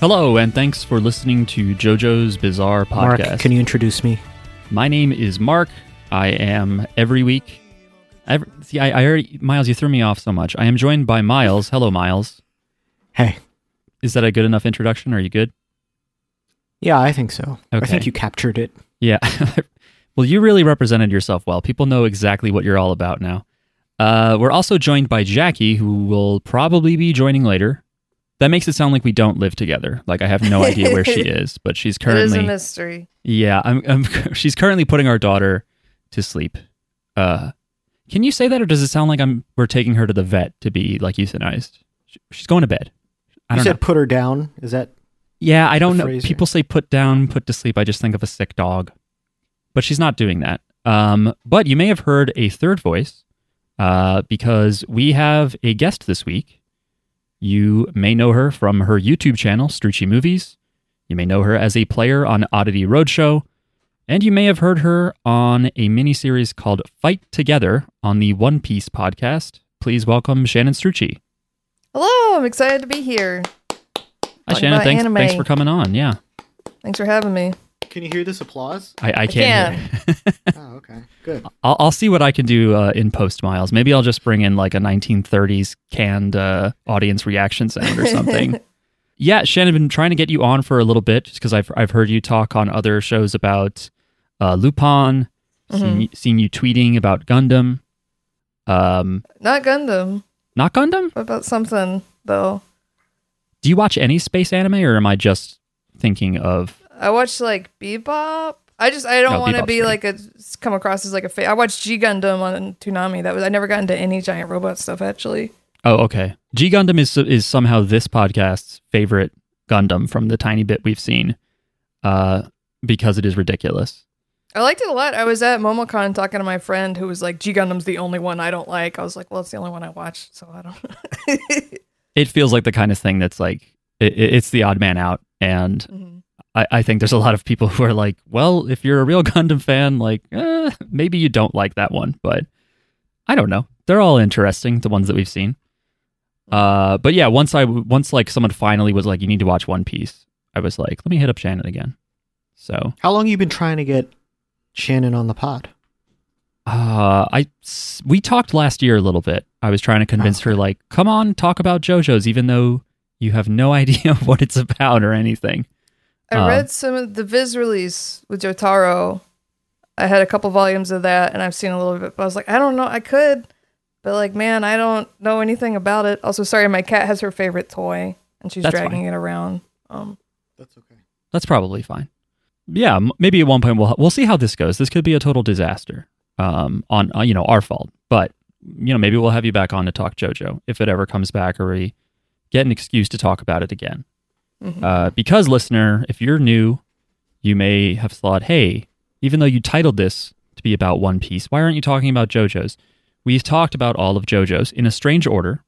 Hello, and thanks for listening to JoJo's Bizarre Mark, Podcast. can you introduce me? My name is Mark. I am every week. Every, see, I, I already Miles. You threw me off so much. I am joined by Miles. Hello, Miles. Hey. Is that a good enough introduction? Are you good? Yeah, I think so. Okay. I think you captured it. Yeah. well, you really represented yourself well. People know exactly what you're all about now. Uh, we're also joined by Jackie, who will probably be joining later. That makes it sound like we don't live together. Like I have no idea where she is, but she's currently It is a mystery. Yeah, I'm, I'm. She's currently putting our daughter to sleep. Uh, can you say that, or does it sound like I'm? We're taking her to the vet to be like euthanized. Sh- She's going to bed. I You don't said know. put her down. Is that Yeah, I don't know. phrase People say put down, put to sleep. I just think of a sick dog, but she's not doing that. Um, but you may have heard a third voice, uh, because we have a guest this week. You may know her from her YouTube channel, Strucci Movies. You may know her as a player on Oddity Roadshow, and you may have heard her on a miniseries called Fight Together on the One Piece podcast. Please welcome Shannon Strucci. Hello, I'm excited to be here. Hi, Talking Shannon. Thanks, anime. thanks for coming on. Yeah, Thanks for having me. Can you hear this applause? I, I can't. hear. oh, okay. Good. I'll, I'll see what I can do uh, in post, Miles. Maybe I'll just bring in like a 1930s canned uh, audience reaction sound or something. yeah, Shannon, I've been trying to get you on for a little bit just because I've, I've heard you talk on other shows about uh, Lupin, seen, you- seen you tweeting about Gundam. Um, Not Gundam. not Gundam? What about something though? Do you watch any space anime or am I just thinking of. I watched like Bebop. I just I don't No, want to Bebop's be like a come across as like a. Fa- I watched G Gundam on Toonami. That was I never got into any giant robot stuff actually. Oh, okay. G Gundam is is somehow this podcast's favorite Gundam from the tiny bit we've seen, uh, because it is ridiculous. I liked it a lot. I was at MomoCon talking to my friend who was like, G Gundam's the only one I don't like. I was like, well, it's the only one I watch, so I don't. It feels like the kind of thing that's like it, it- it's the odd man out, and Mhm. I, I think there's a lot of people who are like, well, if you're a real Gundam fan, like eh, maybe you don't like that one, but I don't know. They're all interesting, the ones that we've seen. Uh, but yeah, once I once like someone finally was like, you need to watch One Piece, I was like, let me hit up Shannon again. So How long you been trying to get Shannon on the pod? Uh, I we talked last year a little bit. I was trying to convince her, like, come on, talk about JoJo's, even though you have no idea what it's about or anything. I Um, read some of the Viz release with Jotaro. I had a couple volumes of that, and I've seen a little bit. But I was like, I don't know, I could, but like, man, I don't know anything about it. Also, sorry, my cat has her favorite toy, and she's dragging fine. it around. Um, That's okay. That's probably fine. Yeah, m- maybe at one point we'll we'll see how this goes. This could be a total disaster. Um, on uh, you know our fault, but you know maybe we'll have you back on to talk JoJo if it ever comes back, or we get an excuse to talk about it again. Mhm. Uh, because, listener, if you're new, you may have thought, hey, even though you titled this to be about One Piece, why aren't you talking about JoJo's? We've talked about all of JoJo's in a strange order,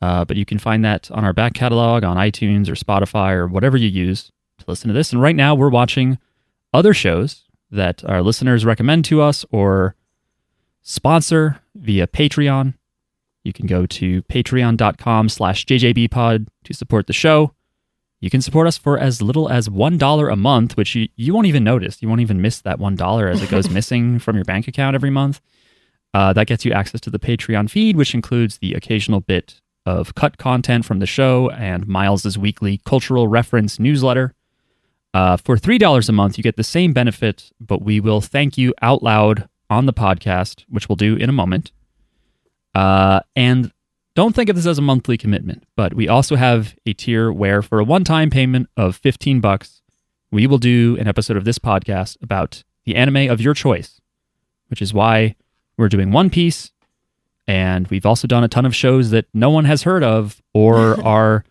uh, but you can find that on our back catalog on iTunes or Spotify or whatever you use to listen to this. And right now, we're watching other shows that our listeners recommend to us or sponsor via Patreon. You can go to patreon.com slash jjbpod to support the show. You can support us for as little as $1 a month, which you, you won't even notice. You won't even miss that $1 as it goes missing from your bank account every month. Uh, that gets you access to the Patreon feed, which includes the occasional bit of cut content from the show and Miles's weekly cultural reference newsletter. Uh, for $3 a month, you get the same benefit, but we will thank you out loud on the podcast, which we'll do in a moment. Uh, and don't think of this as a monthly commitment, but we also have a tier where for a one-time payment of 15 bucks, we will do an episode of this podcast about the anime of your choice, which is why we're doing One Piece and we've also done a ton of shows that no one has heard of or are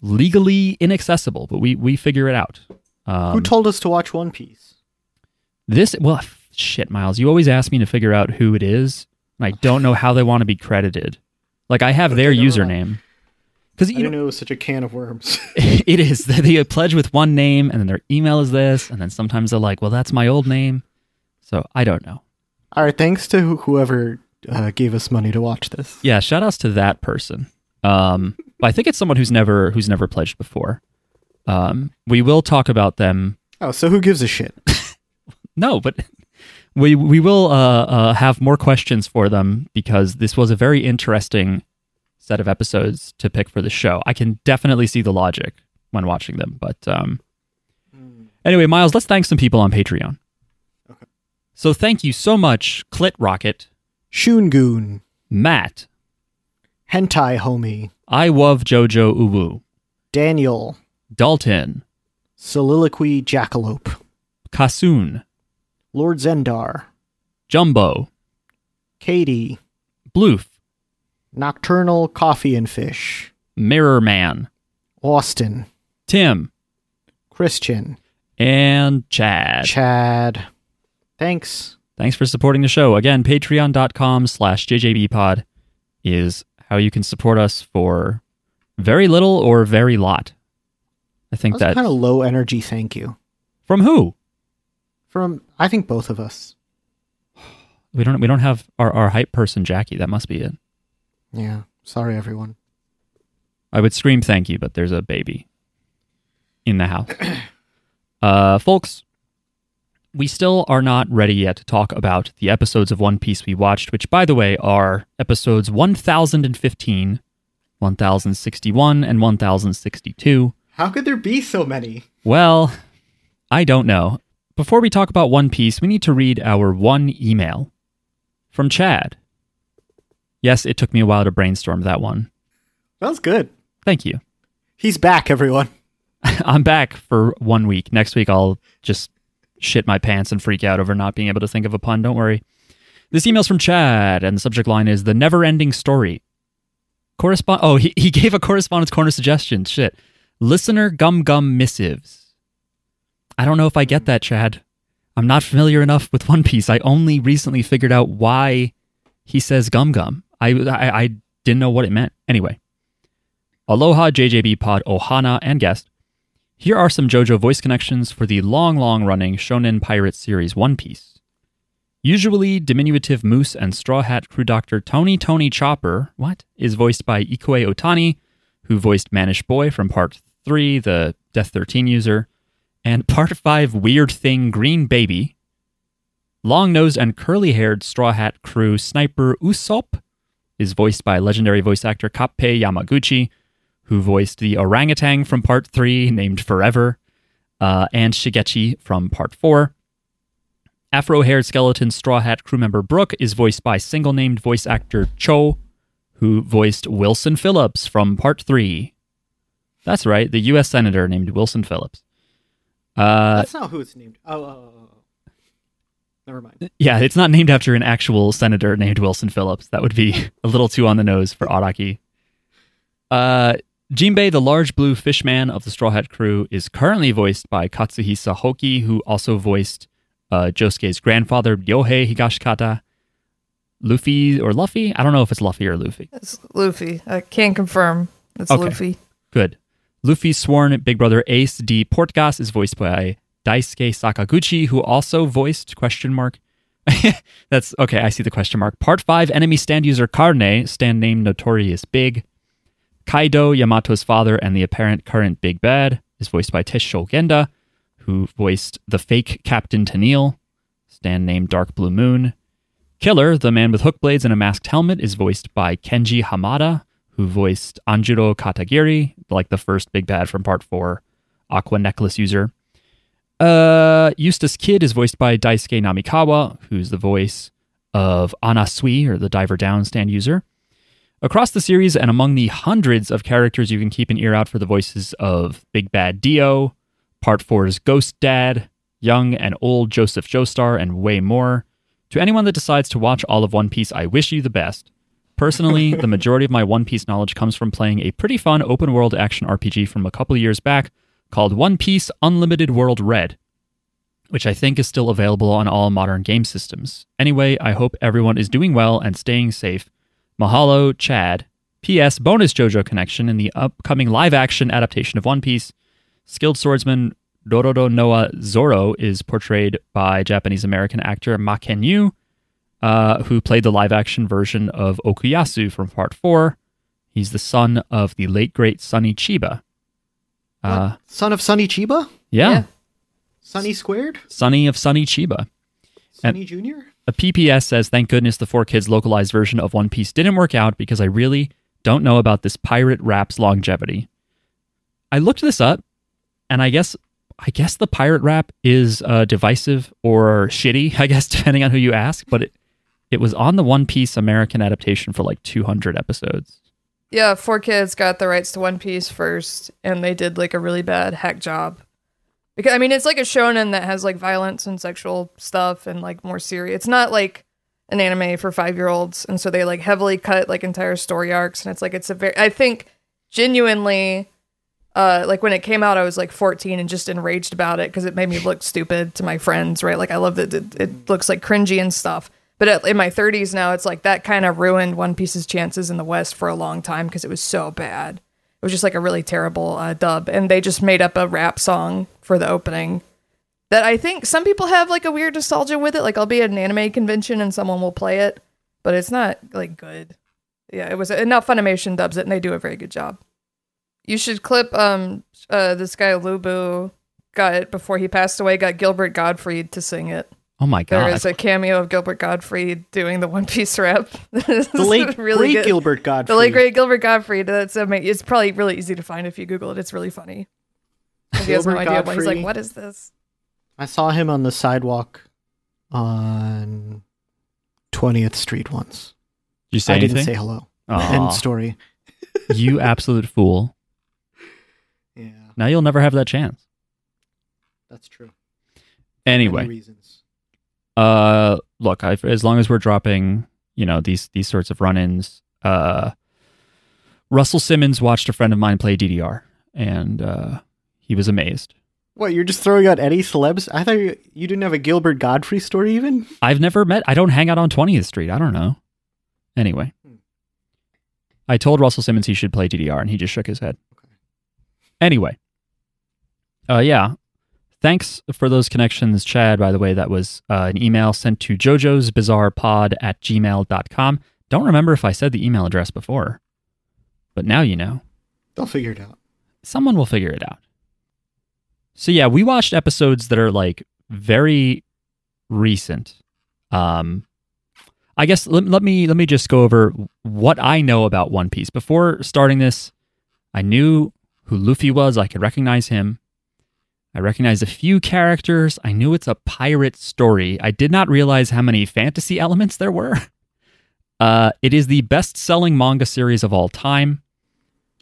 legally inaccessible, but we we figure it out. Um, Who told us to watch One Piece? this well shit miles you always ask me to figure out who it is and i don't know how they want to be credited like i have their Okay, username because I you didn't know know it was such a can of worms. it is they they pledge with one name and then their email is this and then sometimes they're like well that's my old name so i don't know All right, thanks to who- whoever uh, gave us money to watch this. yeah shout outs to that person um but i think it's someone who's never who's never pledged before Um, we will talk about them. Oh, so who gives a shit? No, but we we will uh, uh, have more questions for them because this was a very interesting set of episodes to pick for the show. I can definitely see the logic when watching them, but um, anyway, Miles, let's thank some people on Patreon. Okay. So thank you so much, Clit Rocket, Shungoon, Matt, Hentai Homie, I Love Jojo Uwu, Daniel, Dalton, Soliloquy Jackalope, Kasoon, Lord Zendar, Jumbo, Katie, Bloof, Nocturnal Coffee and Fish, Mirror Man, Austin, Tim, Christian, and Chad. Chad. Thanks. Thanks for supporting the show. Again, patreon.com slash jjbpod is how you can support us for very little or very lot. I think That that kind of low energy thank you. from who? From I think both of us. We don't we don't have our, our hype person Jackie. That must be it. Yeah. Sorry everyone. I would scream thank you, but there's a baby in the house. uh, folks, we still are not ready yet to talk about the episodes of One Piece we watched, which, by the way, are episodes 1015, 1061, and 1062. How could there be so many? Well, I don't know. Before we talk about One Piece, we need to read our one email from Chad. Yes, it took me a while to brainstorm that one. That was good. Thank you. He's back, everyone. I'm back for one week. Next week, I'll just shit my pants and freak out over not being able to think of a pun. Don't worry. This email's from Chad, and the subject line is The Never Ending Story. Correspond. Oh, he, he gave a correspondence corner suggestion. Shit. Listener Gum Gum Missives. I don't know if I get that, Chad. I'm not familiar enough with One Piece. I only recently figured out why he says Gum Gum. I, I, I didn't know what it meant. Anyway. Aloha, JJB Pod, Ohana, and guest. Here are some JoJo voice connections for the long, long running Shonen Pirate series One Piece. Usually, diminutive Moose and Straw Hat crew doctor Tony Tony Chopper, what, is voiced by Ikue Otani, who voiced Mannish Boy from Part 3, the Death 13 user, and Part 5 Weird Thing Green Baby. Long nosed and curly haired Straw Hat crew sniper Usopp is voiced by legendary voice actor Kappei Yamaguchi, who voiced the orangutan from Part 3, named Forever, uh, and Shigechi from Part 4. Afro haired skeleton Straw Hat crew member Brook is voiced by single named voice actor Cho, who voiced Wilson Phillips from Part 3. That's right, the U.S. Senator named Wilson Phillips. Uh, That's not who it's named. Oh, oh, oh, oh. Never mind. yeah, it's not named after an actual senator named Wilson Phillips. That would be a little too on the nose for Araki. Uh, Jinbei, the large blue fishman of the Straw Hat crew, is currently voiced by Katsuhisa Hoki, who also voiced uh, Josuke's grandfather, Ryohei Higashikata. Luffy or Luffy? I don't know if it's Luffy or Luffy. It's Luffy. I can't confirm. It's Okay. Luffy. Good. Luffy's sworn big brother Ace D. Portgas is voiced by Daisuke Sakaguchi, who also voiced question mark. That's okay. I see the question mark. Part five enemy stand user Carne, stand name Notorious Big. Kaido, Yamato's father and the apparent current big bad, is voiced by Tessho Genda, who voiced the fake Captain Tennille, stand name Dark Blue Moon. Killer, the man with hook blades and a masked helmet, is voiced by Kenji Hamada, who voiced Anjuro Katagiri, like the first big bad from part four, Aqua Necklace user. Uh, Eustass Kid is voiced by Daisuke Namikawa, who's the voice of Anasui, or the Diver Down stand user. Across the series and among the hundreds of characters, you can keep an ear out for the voices of Big Bad Dio, Part 4's Ghost Dad, young and old Joseph Joestar, and way more. To anyone that decides to watch all of One Piece, I wish you the best. Personally, the majority of my One Piece knowledge comes from playing a pretty fun open world action RPG from a couple years back called One Piece Unlimited World Red, which I think is still available on all modern game systems. Anyway, I hope everyone is doing well and staying safe. Mahalo, Chad. P.S. Bonus JoJo connection in the upcoming live action adaptation of One Piece. Skilled swordsman Roronoa Zoro is portrayed by Japanese American actor Mackenyu, uh, who played the live action version of Okuyasu from Part 4. He's the son of the late great Sonny Chiba. Uh, Son of Sunny Chiba? yeah, Yeah. Sunny Squared? Sonny of Sunny Chiba. Sunny Junior? A PPS says, "Thank goodness the four kids localized version of One Piece didn't work out because I really don't know about this pirate rap's longevity." I looked this up, and I guess I guess the pirate rap is uh, divisive or shitty. I guess depending on who you ask, but it it was on the One Piece American adaptation for like 200 episodes. Yeah, four kids got the rights to One Piece first, and they did like a really bad hack job. Because I mean, it's like a shonen that has like violence and sexual stuff and like more serious. It's not like an anime for five year olds, and so they like heavily cut like entire story arcs, and it's like it's a very. I think genuinely, uh, like when it came out, I was like 14 and just enraged about it because it made me look stupid to my friends. Right, like I love that it, it looks like cringy and stuff. But in my 30s now, it's like that kind of ruined One Piece's chances in the West for a long time because it was so bad. It was just like a really terrible uh, dub, and they just made up a rap song for the opening. That I think some people have like a weird nostalgia with it. Like I'll be at an anime convention and someone will play it, but it's not like good. Yeah, it was enough. Funimation dubs it, and they do a very good job. You should clip um uh this guy Lubu got it before he passed away. Got Gilbert Gottfried to sing it. Oh my There god! is a cameo of Gilbert Gottfried doing the One Piece rap. The late great Gilbert Gottfried. The late great Gilbert Gottfried. That's amazing. It's probably really easy to find if you Google it. It's really funny. He has no idea what he's like. What is this? I saw him on the sidewalk on 20th Street once. Did you say I anything? didn't say hello. Aw, End story. you absolute fool! Yeah, Now you'll never have that chance. that's true. Anyway, Many reasons. Uh, look, I, as long as we're dropping, you know, these these sorts of run-ins, uh, Russell Simmons watched a friend of mine play DDR, and uh, he was amazed. What, you're just throwing out any celebs? I thought you, you didn't have a Gilbert Gottfried story even? I've never met. I don't hang out on Twentieth Street. I don't know. Anyway, Hmm. I told Russell Simmons he should play DDR, and he just shook his head. Okay. Anyway, uh, yeah. Thanks for those connections, Chad. By the way, that was uh, an email sent to jojo's bizarre pod at gmail.com. Don't remember if I said the email address before, but now you know. They'll figure it out. Someone will figure it out. So yeah, we watched episodes that are like very recent. Um I guess let, let me let me just go over what I know about One Piece. Before starting this, I knew who Luffy was. I could recognize him. I recognized a few characters. I knew it's a pirate story. I did not realize how many fantasy elements there were. Uh, it is the best-selling manga series of all time.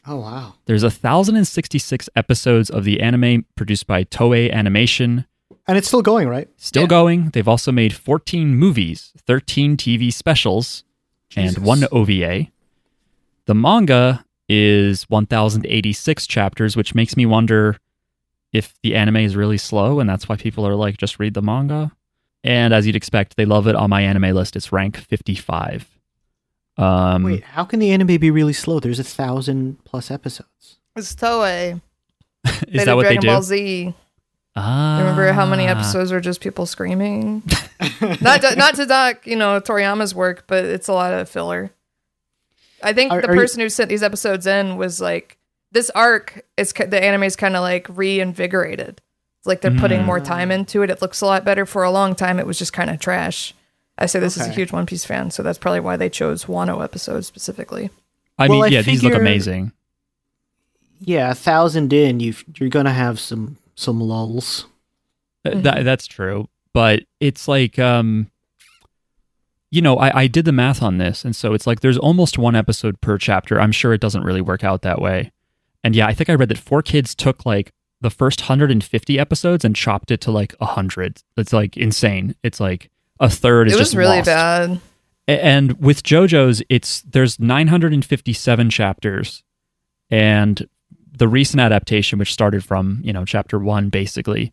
Oh, wow. There's 1,066 episodes of the anime produced by Toei Animation, And it's still going, right? still Yeah. going. They've also made 14 movies, 13 TV specials, Jesus. and one OVA. The manga is 1,086 chapters, which makes me wonder if the anime is really slow and that's why people are like, just read the manga. And as you'd expect, they love it on my anime list. It's rank 55. Um, Wait, how can the anime be really slow? There's a thousand plus episodes. It's Toei. is They that what Dragon they Ball do? Z. Ah. Remember how many episodes are just people screaming? not to, not to dock, you know, Toriyama's work, but it's a lot of filler. I think Are- the are you- person who sent these episodes in was like, this arc is the anime is kind of like reinvigorated. It's like they're putting more time into it. It looks a lot better. For a long time, it was just kind of trash. I say this as a huge One Piece fan, so that's probably why they chose Wano episodes specifically. I Well, mean, I yeah, these look amazing. Yeah, a thousand in, you you're gonna have some some lulls. Th- That, that's true, but it's like, um, you know, I, I did the math on this, and so it's like there's almost one episode per chapter. I'm sure it doesn't really work out that way. And yeah, I think I read that Four Kids took like the first 150 episodes and chopped it to like 100. It's like insane. It's like a third is it was just really lost. bad. And with JoJo's, it's there's 957 chapters, and the recent adaptation, which started from you know chapter one, basically,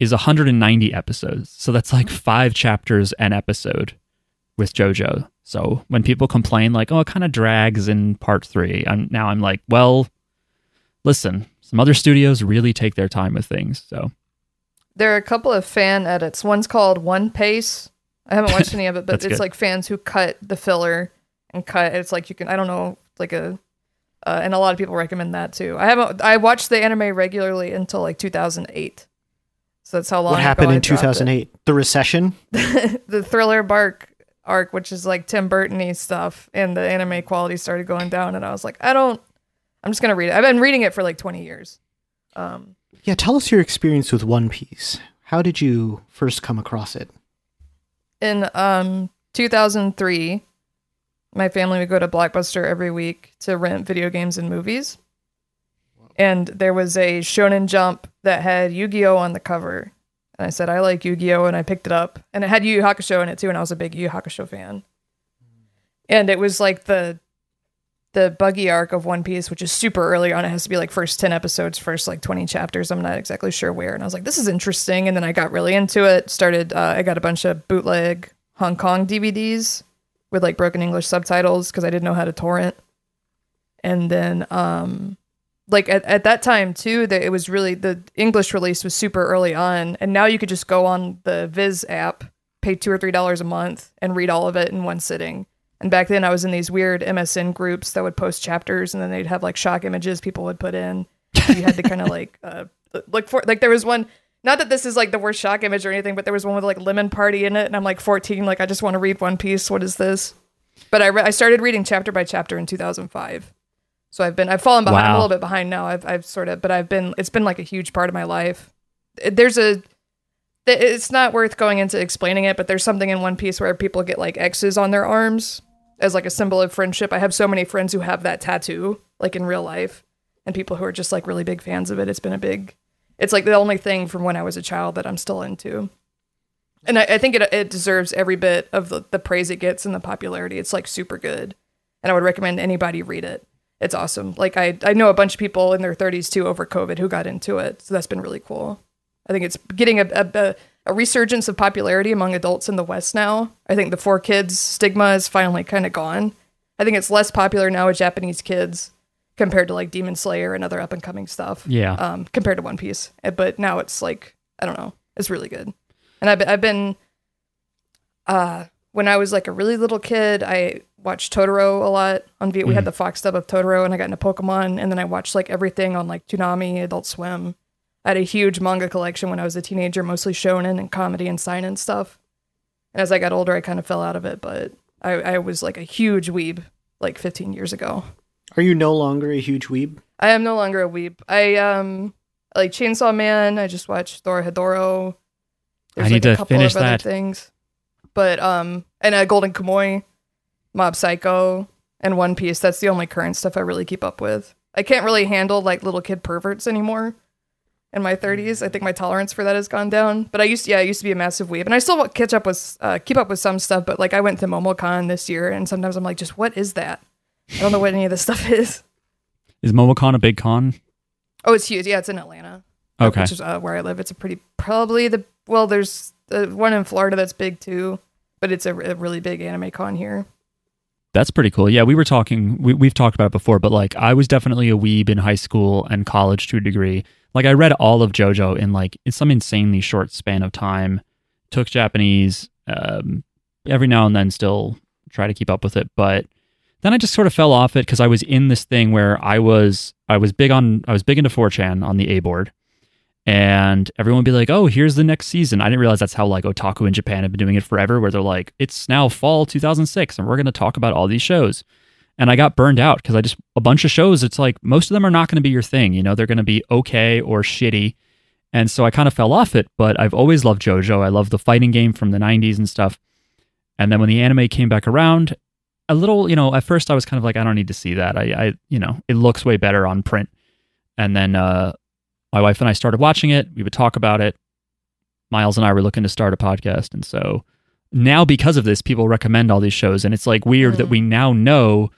is 190 episodes. So that's like five chapters an episode with JoJo. So when people complain like, "Oh, it kind of drags in part three, I'm now I'm like, well, listen, some other studios really take their time with things. So There are a couple of fan edits. One's called One Pace. I haven't watched any of it, but it's good. like fans who cut the filler and cut. It's like you can, I don't know, like a uh, and a lot of people recommend that too. I haven't. I watched the anime regularly until like 2008. So that's how long. What happened in dropped it. 2008? The recession? the Thriller Bark arc, which is like Tim Burton stuff, and the anime quality started going down, and I was like, I don't. I'm just gonna read it. I've been reading it for like 20 years. Um, Yeah, tell us your experience with One Piece. How did you first come across it? in um 2003 my family would go to blockbuster every week to rent video games and movies and there was a shonen jump that had yu-gi-oh on the cover and i said i like yu-gi-oh and i picked it up and it had yu Yu hakusho in it too and i was a big yu Yu hakusho fan and it was like the the buggy arc of one piece which is super early on. It has to be like first 10 episodes first like 20 chapters. I'm not exactly sure where. And i was like this is interesting. And then i got really into it started uh, i got a bunch of bootleg hong kong dvds with like broken english subtitles because i didn't know how to torrent. And then um like at, at that time too that it was really the english release was super early on. And now you could just go on the viz app pay two or three dollars a month and read all of it in one sitting and back then i was in these weird msn groups that would post chapters and then they'd have like shock images people would put in you had to kind of like uh, look for like there was one not that this is like the worst shock image or anything but there was one with like lemon party in it and i'm like 14 like i just want to read one piece what is this but i, re- I started reading chapter by chapter in 2005 so I've been I've fallen behind. I'm a little bit behind now. I've I've sort of, but I've been it's been like a huge part of my life. There's a it's not worth going into explaining it, but there's something in One Piece where people get like X's on their arms as like a symbol of friendship. I have so many friends who have that tattoo, like in real life, and people who are just like really big fans of it. It's been a big. It's like the only thing from when I was a child that I'm still into. And I, I think it, it deserves every bit of the, the praise it gets and the popularity. It's like super good. And I would recommend anybody read it it's awesome. Like I, I know a bunch of people in their 30s too over COVID who got into it, so that's been really cool. I think it's getting a, a, a resurgence of popularity among adults in the West now. I think the four kids stigma is finally kind of gone. I think it's less popular now with Japanese kids compared to like Demon Slayer and other up and coming stuff. Yeah. Um, compared to One Piece, Uh, but now it's like I don't know, it's really good. And I've been, I've been, uh, when I was like a really little kid, I watched Totoro a lot on V. We had the Fox dub of Totoro, and I got into Pokemon, and then I watched like everything on like Toonami, Adult Swim. I had a huge manga collection when I was a teenager, mostly shonen and comedy and seinen stuff. And as I got older, I kind of fell out of it, but I, I was like a huge weeb like 15 years ago. Are you no longer a huge weeb? I am no longer a weeb. I um I like Chainsaw Man. I just watched Dorohedoro. I need to finish other that. things, but um and uh, Golden Kamuy, Mob Psycho, and One Piece. That's the only current stuff I really keep up with. I can't really handle like little kid perverts anymore. In my 30s, I think my tolerance for that has gone down. But I used, to, yeah, I used to be a massive weeb, and I still catch up with, uh, keep up with some stuff. But like, I went to MomoCon this year, and sometimes I'm like, just what is that? I don't know what any of this stuff is. Is MomoCon a big con? Oh, it's huge. Yeah, it's in Atlanta. Okay. Which is uh, where I live. It's a pretty, probably the, well, there's the one in Florida that's big too, but it's a, a really big anime con here. That's pretty cool. Yeah, we were talking, we, we've talked about it before, but like I was definitely a weeb in high school and college to a degree. Like I read all of JoJo in like in some insanely short span of time, took Japanese, um, every now and then still try to keep up with it. But then I just sort of fell off it because I was in this thing where I was, I was big on, I was big into 4chan on the A board. And everyone would be like, oh, here's the next season. I didn't realize that's how like otaku in Japan have been doing it forever, where they're like, it's now fall 2006 and we're going to talk about all these shows. And I got burned out because I just, a bunch of shows, it's like most of them are not going to be your thing. You know, they're going to be okay or shitty. And so I kind of fell off it, but I've always loved JoJo. I love the fighting game from the 90s and stuff. And then when the anime came back around, a little, you know, at first I was kind of like, I don't need to see that. I, I you know, it looks way better on print. And then uh, my wife and I started watching it. We would talk about it. Miles and I were looking to start a podcast. And so now, because of this, people recommend all these shows. And it's like weird that we now know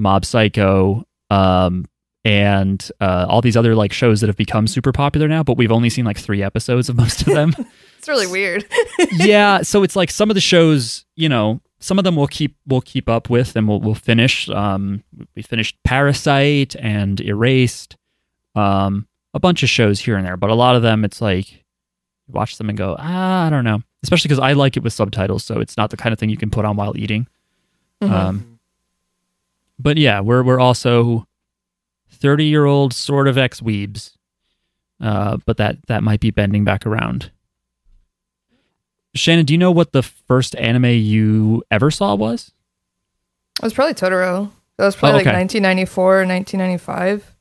Mob Psycho um, and uh, all these other like shows that have become super popular now, but we've only seen like three episodes of most of them. It's really weird. yeah, so it's like some of the shows, you know, some of them we'll keep we'll keep up with and we'll we'll finish. Um, we finished Parasite and Erased, um, a bunch of shows here and there, but a lot of them it's like you watch them and go, ah, I don't know. Especially because I like it with subtitles, so it's not the kind of thing you can put on while eating. Mm-hmm. Um, but yeah, we're we're also thirty year old sort of ex weebs, uh, but that that might be bending back around. Shannon, do you know what the first anime you ever saw was? It was probably Totoro. That was probably Oh, okay. like 1994 or 1995.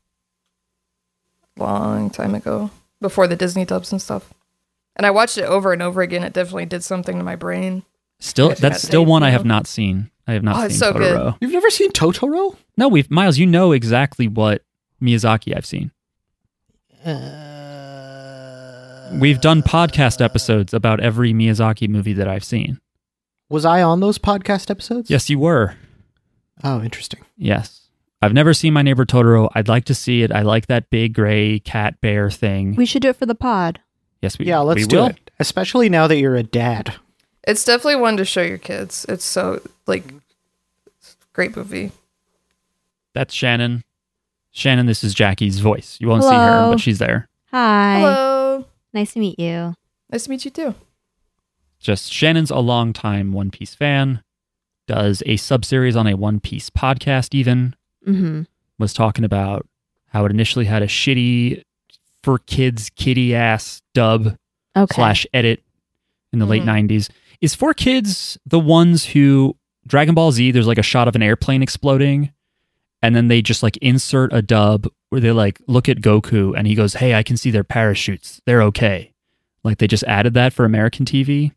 Long time ago, before the Disney dubs and stuff. And I watched it over and over again. It definitely did something to my brain. Still, that's still one I have not seen. I have not Oh, seen it's so good. Totoro. You've never seen Totoro? No, we've Miles. You know exactly what Miyazaki I've seen. Uh, We've done podcast episodes about every Miyazaki movie that I've seen. Was I on those podcast episodes? Yes, you were. Oh, interesting. Yes. I've never seen My Neighbor Totoro. I'd like to see it. I like that big gray cat bear thing. We should do it for the pod. yes, we should. yeah, let's we do will. it. Especially now that you're a dad. It's definitely one to show your kids. It's so like great movie. That's Shannon. Shannon, this is Jackie's voice. You won't see her, but she's there. Hi. Hello. Nice to meet you. Nice to meet you too. Just Shannon's a longtime One Piece fan, does a sub series on a One Piece podcast, even. Mm-hmm. was talking about how it initially had a shitty for kids kitty ass dub Okay. slash edit in the late Mhm. 90s. Is for kids the ones who Dragon Ball Z there's like a shot of an airplane exploding and then they just like insert a dub where they like look at Goku and he goes, "Hey, I can see their parachutes. They're okay." Like they just added that for American TV.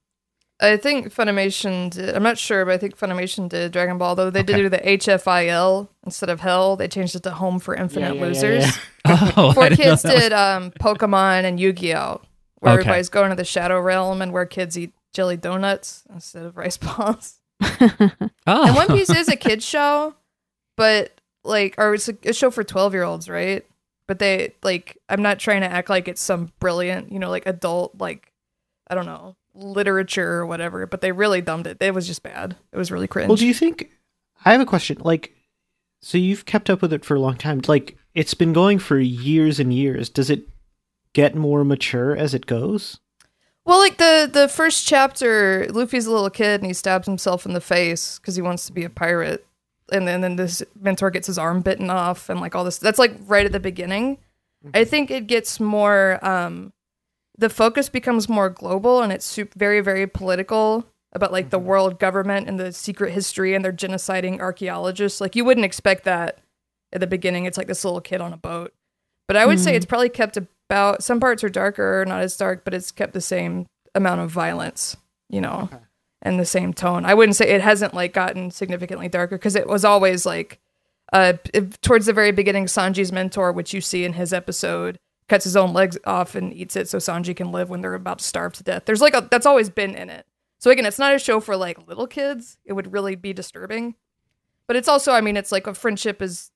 I think Funimation did. I'm not sure, but I think Funimation did Dragon Ball. Though they Okay. did do the HFIL instead of Hell. They changed it to Home for Infinite Yeah, yeah, yeah, Losers. yeah. Oh, Four I didn't know kids that was- did um, Pokemon and Yu Gi Oh, where Okay. everybody's going to the Shadow Realm and where kids eat jelly donuts instead of rice balls. Oh. And One Piece is a kids show, but like, or it's a, a show for twelve year olds, right? But they like, I'm not trying to act like it's some brilliant, you know, like adult, like I don't know, literature or whatever. But they really dumbed it. It was just bad. It was really cringe. Well, do you think? I have a question. Like, so you've kept up with it for a long time. Like, it's been going for years and years. Does it get more mature as it goes? Well, like the the first chapter, Luffy's a little kid and he stabs himself in the face because he wants to be a pirate, and then then this mentor gets his arm bitten off and like all this. That's like right at the beginning. I think it gets more. um The focus becomes more global and it's sup- very very political about like the world government and the secret history and they're genociding archaeologists. Like you wouldn't expect that at the beginning. It's like this little kid on a boat. But I would say Mhm. it's probably kept about some parts are darker, not as dark, but it's kept the same amount of violence, you know, Okay. and the same tone. I wouldn't say it hasn't like gotten significantly darker because it was always like uh if- towards the very beginning Sanji's mentor, which you see in his episode, cuts his own legs off and eats it so Sanji can live when they're about to starve to death. There's like a that's always been in it. So again, it's not a show for like little kids. It would really be disturbing. But it's also, I mean, it's like a friendship is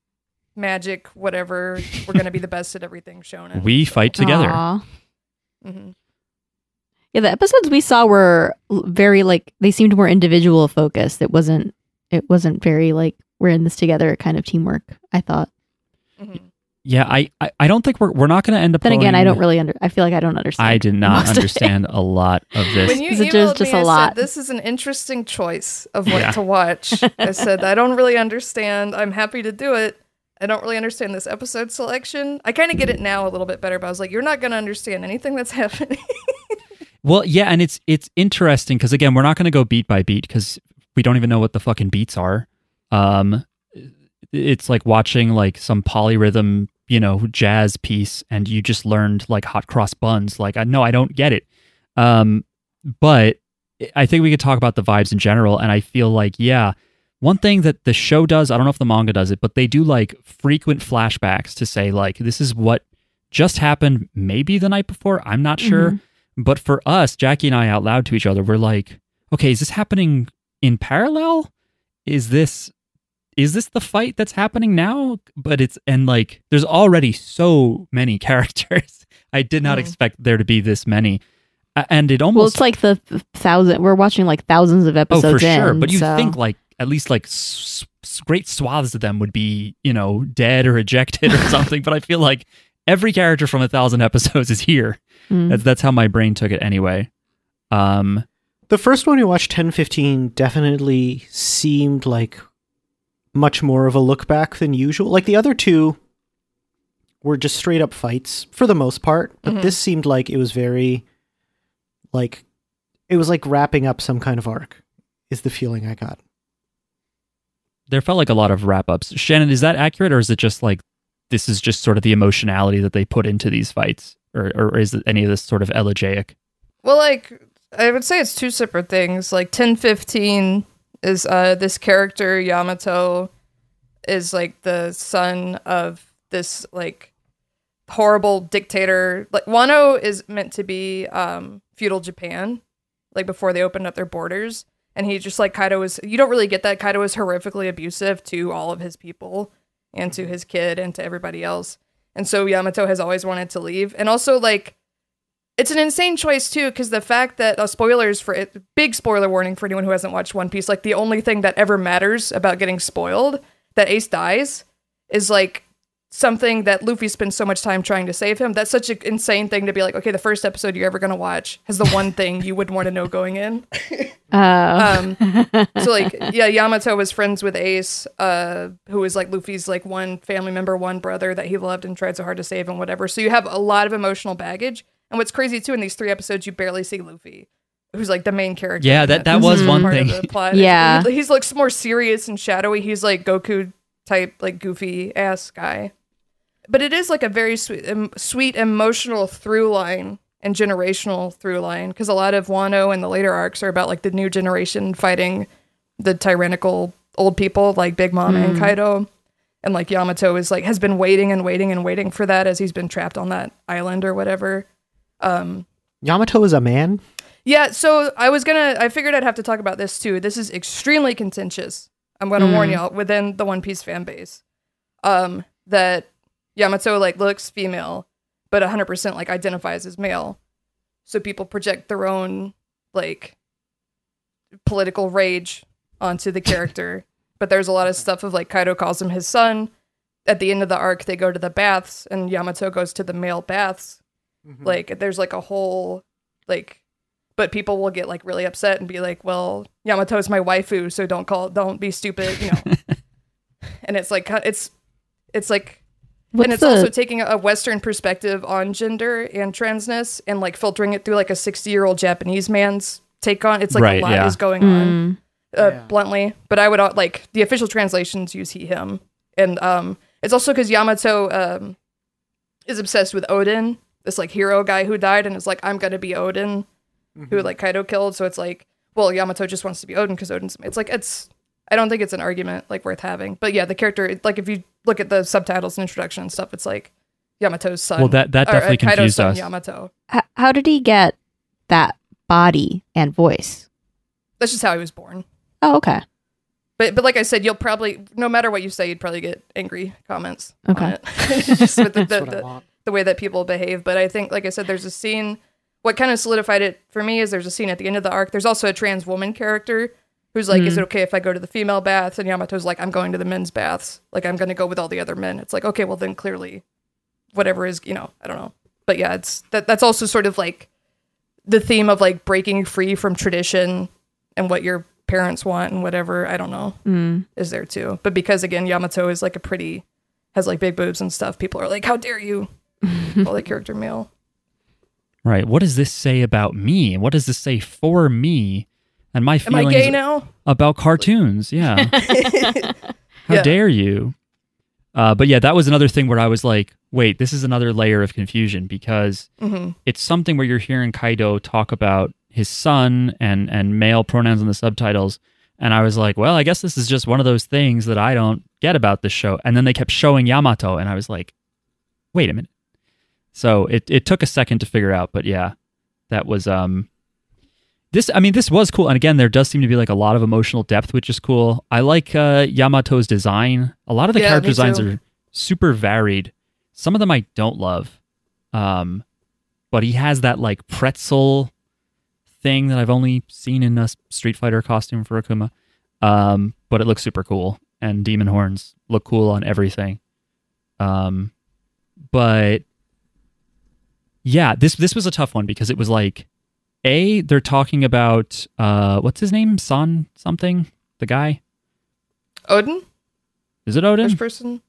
magic, whatever. We're gonna be the best at everything shown. we fight together. Aw. hmm Yeah, the episodes we saw were very like they seemed more individual focused. It wasn't. It wasn't very like we're in this together kind of teamwork. I thought. hmm Yeah, I, I, I don't think we're we're not going to end up. Then again, I don't really under. I feel like I don't understand. I did not most of it. understand a lot of this. When you Is it emailed just- just a I lot? said this is an interesting choice of what Yeah. to watch. I said I don't really understand. I'm happy to do it. I don't really understand this episode selection. I kind of get it now a little bit better, but I was like, you're not going to understand anything that's happening. Well, yeah, and it's it's interesting because again, we're not going to go beat by beat because we don't even know what the fucking beats are. Um, it's like watching like some polyrhythm, you know, jazz piece, and you just learned like hot cross buns. Like, I no, I don't get it. Um, but I think we could talk about the vibes in general, and I feel like yeah. One thing that the show does, I don't know if the manga does it, but they do like frequent flashbacks to say, like, this is what just happened maybe the night before. I'm not sure. Mhm. But for us, Jackie and I out loud to each other, we're like, okay, is this happening in parallel? Is this is this the fight that's happening now? But it's and like there's already so many characters. I did not Mhm. expect there to be this many. And it Well, almost it's like the thousand. We're watching like thousands of episodes. Oh, for sure. But you so- think like at least like s- s- great swaths of them would be, you know, dead or ejected or something. but I feel like every character from a thousand episodes is here. Mm. That's that's how my brain took it anyway. Um, The first one we watched, 1015, definitely seemed like much more of a look back than usual. Like the other two, were just straight up fights for the most part, but Mhm. this seemed like it was very like it was like wrapping up some kind of arc. Is the feeling I got. There felt like a lot of wrap ups. Shannon, is that accurate, or is it just like this is just sort of the emotionality that they put into these fights, or or is any of this sort of elegiac? Well, like I would say it's two separate things. Like ten fifteen is uh this character Yamato is like the son of this like horrible dictator. Like Wano is meant to be um feudal Japan, like before they opened up their borders. And he just like Kaido is you don't really get that. Kaido is horrifically abusive to all of his people and to his kid and to everybody else. And so Yamato has always wanted to leave. And also like it's an insane choice too, because the fact that uh, spoilers for it, big spoiler warning for anyone who hasn't watched One Piece. Like the only thing that ever matters about getting spoiled, that Ace dies, is like something that Luffy spends so much time trying to save him. That's such an insane thing to be like. Okay, the first episode you're ever gonna watch has the one thing you would want to know going in. Uh, Um, so like yeah, Yamato was friends with Ace, uh, who was like Luffy's like one family member, one brother that he loved and tried so hard to save and whatever. So you have a lot of emotional baggage. And what's crazy too in these three episodes, you barely see Luffy, who's like the main character. Yeah, that- that was one part thing. Yeah. he, he's looks more serious and shadowy. He's like Goku type, like goofy ass guy. But it is like a very sweet, um, sweet emotional through line and generational through line because a lot of Wano and the later arcs are about like the new generation fighting the tyrannical old people like Big Mom and Kaido. And like Yamato is like has been waiting and waiting and waiting for that as he's been trapped on that island or whatever. Um Yamato is a man. yeah, so I was gonna I figured I'd have to talk about this too. This is extremely contentious. I'm gonna warn y'all within the One Piece fan base. Um that Yamato like looks female, but 100% like identifies as male. So people project their own like political rage onto the character. but there's a lot of stuff of like Kaido calls him his son. At the end of the arc, they go to the baths, and Yamato goes to the male baths. Like there's like a whole like, but people will get like really upset and be like, "Well, Yamato's my waifu, so don't call, don't be stupid," you know. and it's like it's it's like what's and it's the, also taking a Western perspective on gender and transness and like filtering it through like a 60 year old Japanese man's take on. It's like Right, a lot yeah. is going on, Mm, uh, Yeah. bluntly. But I would uh, like the official translations use he him, and um, it's also because Yamato um is obsessed with Oden, this like hero guy who died, and is like I'm gonna be Oden, who like Kaido killed. So it's like, well, Yamato just wants to be Oden because Oden's. It's like it's. I don't think it's an argument like worth having. But yeah, the character, like if you look at the subtitles and introduction and stuff, it's like Yamato's son. Well, that that or, uh, definitely Kaido's confused son, us. Yamato. h- how did he get that body and voice? That's just how he was born. Oh, okay. But but like I said, you'll probably no matter what you say, you'd probably get angry comments. Okay. On it. just with the, That's the, what the, the way that people behave. But I think, like I said, there's a scene. What kind of solidified it for me is there's a scene at the end of the arc. There's also a trans woman character who's like, "Is it okay if I go to the female baths?" And Yamato's like, "I'm going to the men's baths. Like I'm going to go with all the other men." It's like, okay, well then clearly, whatever is you know, I don't know. But yeah, it's that that's also sort of like the theme of like breaking free from tradition and what your parents want and whatever. I don't know Mm. is there too. But because again, Yamato is like a pretty has like big boobs and stuff. People are like, "How dare you?" Call the character male. Right. What does this say about me? And what does this say for me and my Am feelings I gay now? about cartoons? Yeah. How Yeah. dare you? Uh, but yeah, that was another thing where I was like, wait, this is another layer of confusion because hmm it's something where you're hearing Kaido talk about his son and and male pronouns in the subtitles. And I was like, well, I guess this is just one of those things that I don't get about this show. And then they kept showing Yamato, and I was like, wait a minute. So it, it took a second to figure out, but yeah, that was um this I mean this was cool. And again, there does seem to be like a lot of emotional depth, which is cool. I like uh Yamato's design. A lot of the Yeah, character designs too. are super varied. Some of them I don't love. Um but he has that like pretzel thing that I've only seen in a Street Fighter costume for Akuma. Um, but it looks super cool, and demon horns look cool on everything. Um, but yeah, this this was a tough one because it was like, a they're talking about uh, what's his name, Son something, the guy. Oden, Is it Oden? Which person.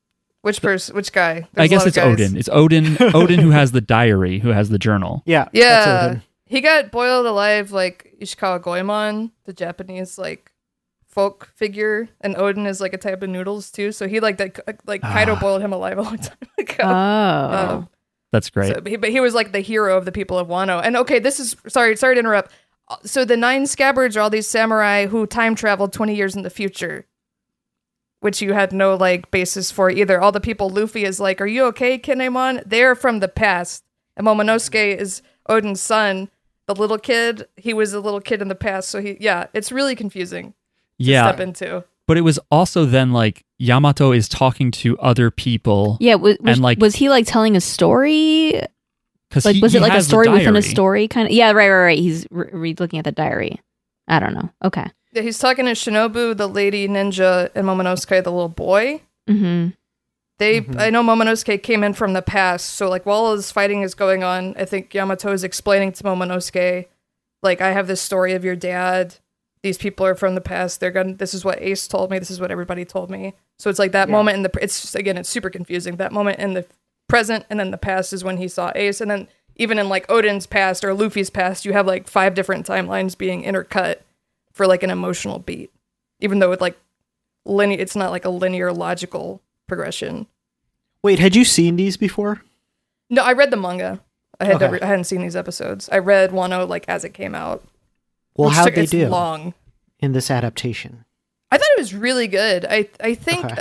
Which person? Which guy? I There's a guess it's. Oden. It's Oden. Oden who has the diary, who has the journal. Yeah. that's Yeah, Oden. he got boiled alive like Ishikawa Goemon, the Japanese like folk figure, and Oden is like a type of noodles too. So he like that like Kaido Ah. boiled him alive a long time ago. Oh. Um, That's great. So, but, he, but he was like the hero of the people of Wano. And okay, this is sorry, sorry to interrupt. So the nine scabbards are all these samurai who time traveled twenty years in the future, which you had no like basis for either. All the people Luffy is like, "Are you okay, Kinemon?" They're from the past, and Momonosuke mm-hmm. is Oden's son. The little kid, he was a little kid in the past, so he yeah, it's really confusing to yeah, step into. but it was also then like Yamato is talking to other people yeah, was, was, and, like- was he like telling a story? because Like, was it like a story within a story kind of? Yeah, right, right, right. He's re- re- looking at the diary. I don't know. Okay. Yeah, he's talking to Shinobu, the lady ninja, and Momonosuke, the little boy. Mm-hmm. They, Mhm. I know Momonosuke came in from the past, so like while all this fighting is going on, I think Yamato is explaining to Momonosuke, like I have this story of your dad. These people are from the past. They're gonna. This is what Ace told me. This is what everybody told me. So it's like that Yeah. moment in the. It's just, again, it's super confusing. That moment in the present and then the past is when he saw Ace, and then even in like Oden's past or Luffy's past, you have like five different timelines being intercut for like an emotional beat, even though it like linear. It's not like a linear logical progression. Wait, had you seen these before? No, I read the manga. I had Okay. never, I hadn't seen these episodes. I read Wano like as it came out. Well, how'd they do Long. in this adaptation? I thought it was really good. I I think, Okay.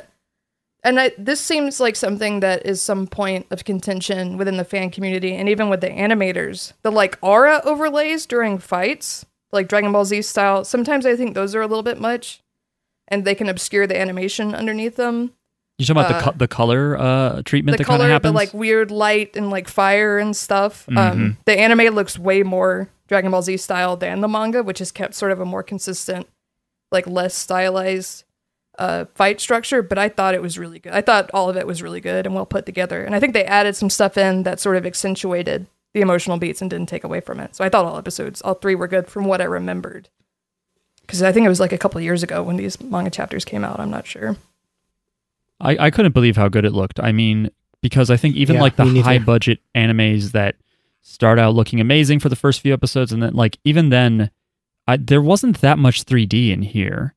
and I, this seems like something that is some point of contention within the fan community, and even with the animators. The like aura overlays during fights, like Dragon Ball Z style. Sometimes I think those are a little bit much, and they can obscure the animation underneath them. You talking about the uh, co- the color uh, treatment the that kind of color, the like weird light and like fire and stuff. Mhm. Um, the anime looks way more Dragon Ball Z style than the manga, which has kept sort of a more consistent, like less stylized uh, fight structure. But I thought it was really good. I thought all of it was really good and well put together. And I think they added some stuff in that sort of accentuated the emotional beats and didn't take away from it. So I thought all episodes, all three were good from what I remembered. Because I think it was like a couple of years ago when these manga chapters came out. I'm not sure. I, I couldn't believe how good it looked. I mean, because I think even Yeah, like the high budget animes that start out looking amazing for the first few episodes, and then like even then, I, there wasn't that much 3D in here.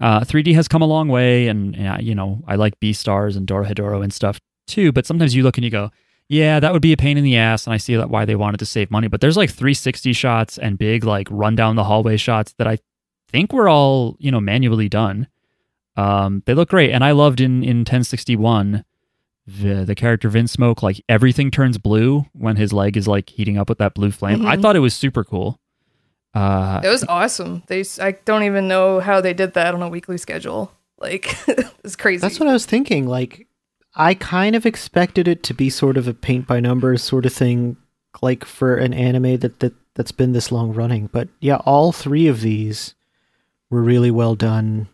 Uh, 3D has come a long way, and uh, you know I like Beastars and Dora Dorohedoro and stuff too. But sometimes you look and you go, yeah, that would be a pain in the ass, and I see that why they wanted to save money. But there's like 360 shots and big like run down the hallway shots that I think were all you know manually done. Um, they look great, and I loved in in 1061 the the character Vinsmoke. Like everything turns blue when his leg is like heating up with that blue flame. I Mhm. thought it was super cool. Uh, It was awesome. They, s- I don't even know how they did that on a weekly schedule. Like, it's crazy. That's what I was thinking. Like, I kind of expected it to be sort of a paint by numbers sort of thing, like for an anime that, that that's been this long running. But yeah, all three of these were really well done,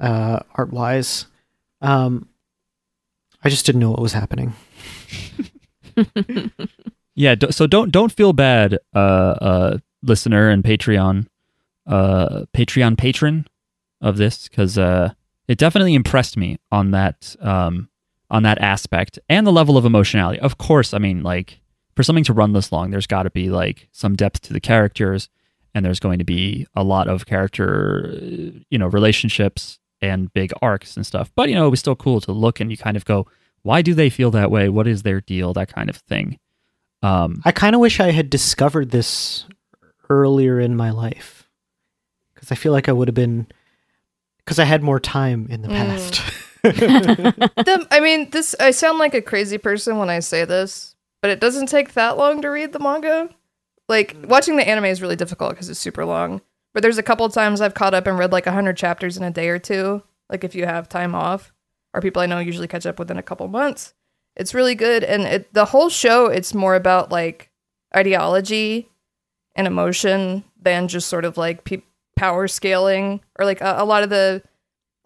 uh, art wise. Um, I just didn't know what was happening. yeah. d- So don't don't feel bad, uh, uh, listener and Patreon, uh, Patreon patron of this because uh, it definitely impressed me on that um on that aspect and the level of emotionality. Of course, I mean like for something to run this long, there's got to be like some depth to the characters, and there's going to be a lot of character, you know, relationships and big arcs and stuff. But you know, it was still cool to look and you kind of go, why do they feel that way? What is their deal? That kind of thing. Um, I kind of wish I had discovered this earlier in my life because I feel like I would have been because I had more time in the Mm. past. The- I mean, this. I sound like a crazy person when I say this, but it doesn't take that long to read the manga. Like watching the anime is really difficult because it's super long. But there's a couple times I've caught up and read like hundred chapters in a day or two. Like if you have time off, or people I know usually catch up within a couple months. It's really good, and it, the whole show it's more about like ideology and emotion than just sort of like pe- power scaling or like a, a lot of the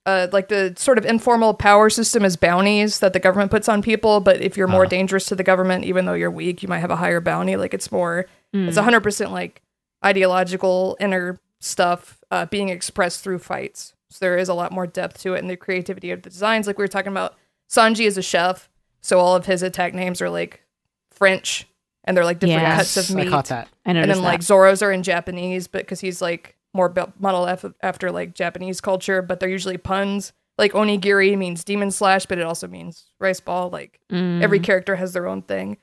uh, like the sort of informal power system is bounties that the government puts on people. But if you're more Ah. dangerous to the government, even though you're weak, you might have a higher bounty. Like it's more, Mm. it's 100% like ideological inner stuff uh, being expressed through fights. So there is a lot more depth to it and the creativity of the designs. Like we were talking about Sanji is a chef, so all of his attack names are like French, and they're like different Yes. cuts of meat. I caught that. I and then that. like Zoro's are in Japanese, but because he's like more built modeled after like Japanese culture, but they're usually puns. Like onigiri means demon slash, but it also means rice ball. Like Mm. every character has their own thing.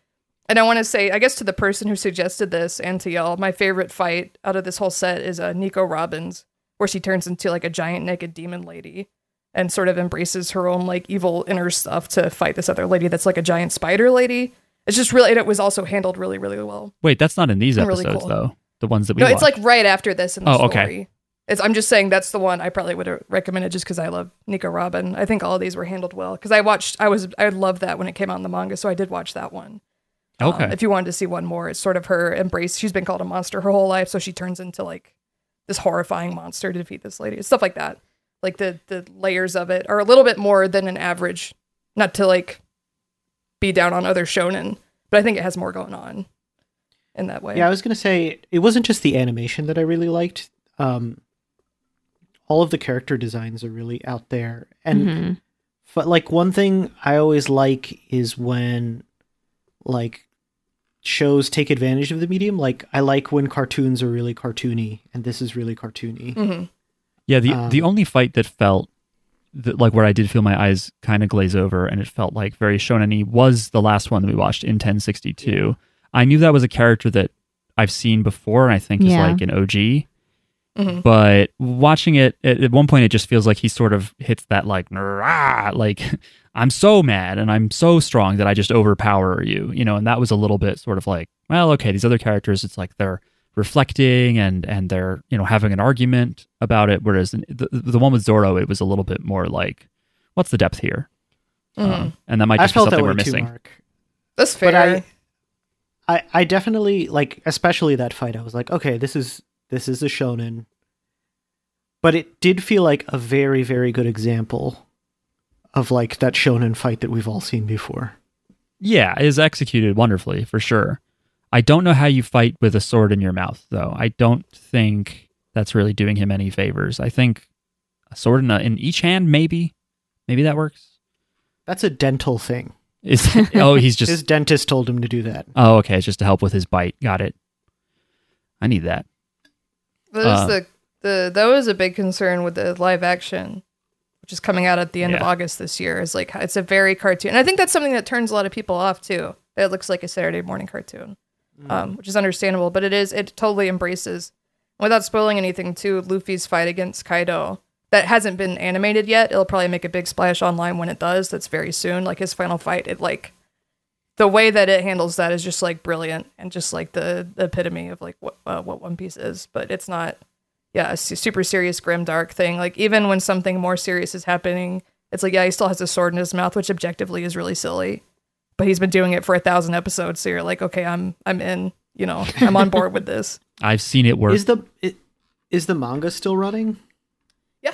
And I want to say, I guess to the person who suggested this and to y'all, my favorite fight out of this whole set is uh, Nico Robin's, where she turns into like a giant naked demon lady and sort of embraces her own like evil inner stuff to fight this other lady that's like a giant spider lady. It's just really, and it was also handled really, really well. Wait, that's not in these Really episodes cool. though. The ones that we No, it's like right after this in the Oh, okay. It's, I'm just saying that's the one I probably would have recommended just because I love Nico Robin. I think all of these were handled well because I watched. I was I loved that when it came out in the manga, so I did watch that one. Um, okay. if you wanted to see one more, it's sort of her embrace. She's been called a monster her whole life, so she turns into like this horrifying monster to defeat this lady. Stuff like that. Like the the layers of it are a little bit more than an average. Not to like be down on other shonen, but I think it has more going on in that way. Yeah, I was gonna say it wasn't just the animation that I really liked. Um, all of the character designs are really out there, and Mhm. but like one thing I always like is when like shows take advantage of the medium. Like I like when cartoons are really cartoony, and this is really cartoony. hmm Yeah, the Um, the only fight that felt that, like where I did feel my eyes kind of glaze over and it felt like very shonen was the last one that we watched in 1062. I knew that was a character that I've seen before and I think is like an OG. Mhm. But watching it at, at one point, it just feels like he sort of hits that like, "Rah," like I'm so mad and I'm so strong that I just overpower you, you know. And that was a little bit sort of like, well, okay, these other characters, it's like they're reflecting and and they're you know having an argument about it. Whereas the the one with Zoro, it was a little bit more like, what's the depth here? Mhm. Um, and that might I just be felt that something way we're missing. Mark. That's But fair. I, I, I definitely like, especially that fight. I was like, okay, this is this is a shonen, but it did feel like a very very good example of like that shonen fight that we've all seen before. Yeah, it is executed wonderfully for sure. I don't know how you fight with a sword in your mouth, though. I don't think that's really doing him any favors. I think a sword in, a, in each hand, maybe, maybe that works. That's a dental thing. Is oh, he's just His dentist told him to do that. oh, okay. It's just to help with his bite. Got it. I need that. That is Uh, the the that was a big concern with the live action, which is coming out at the end of August this year. Is like it's a very cartoon, and I think that's something that turns a lot of people off too. That it looks like a Saturday morning cartoon, um, which is understandable. But it is it totally embraces, without spoiling anything, too. Luffy's fight against Kaido that hasn't been animated yet. It'll probably make a big splash online when it does. That's very soon. Like his final fight, it like the way that it handles that is just like brilliant and just like the, the epitome of like what uh, what One Piece is. But it's not, yeah, a super serious, grim, dark thing. Like even when something more serious is happening, it's like yeah, he still has a sword in his mouth, which objectively is really silly. But he's been doing it for a thousand episodes, so you're like, okay, I'm I'm in. You know, I'm on board with this. I've seen it work. Is the is the manga still running? Yeah.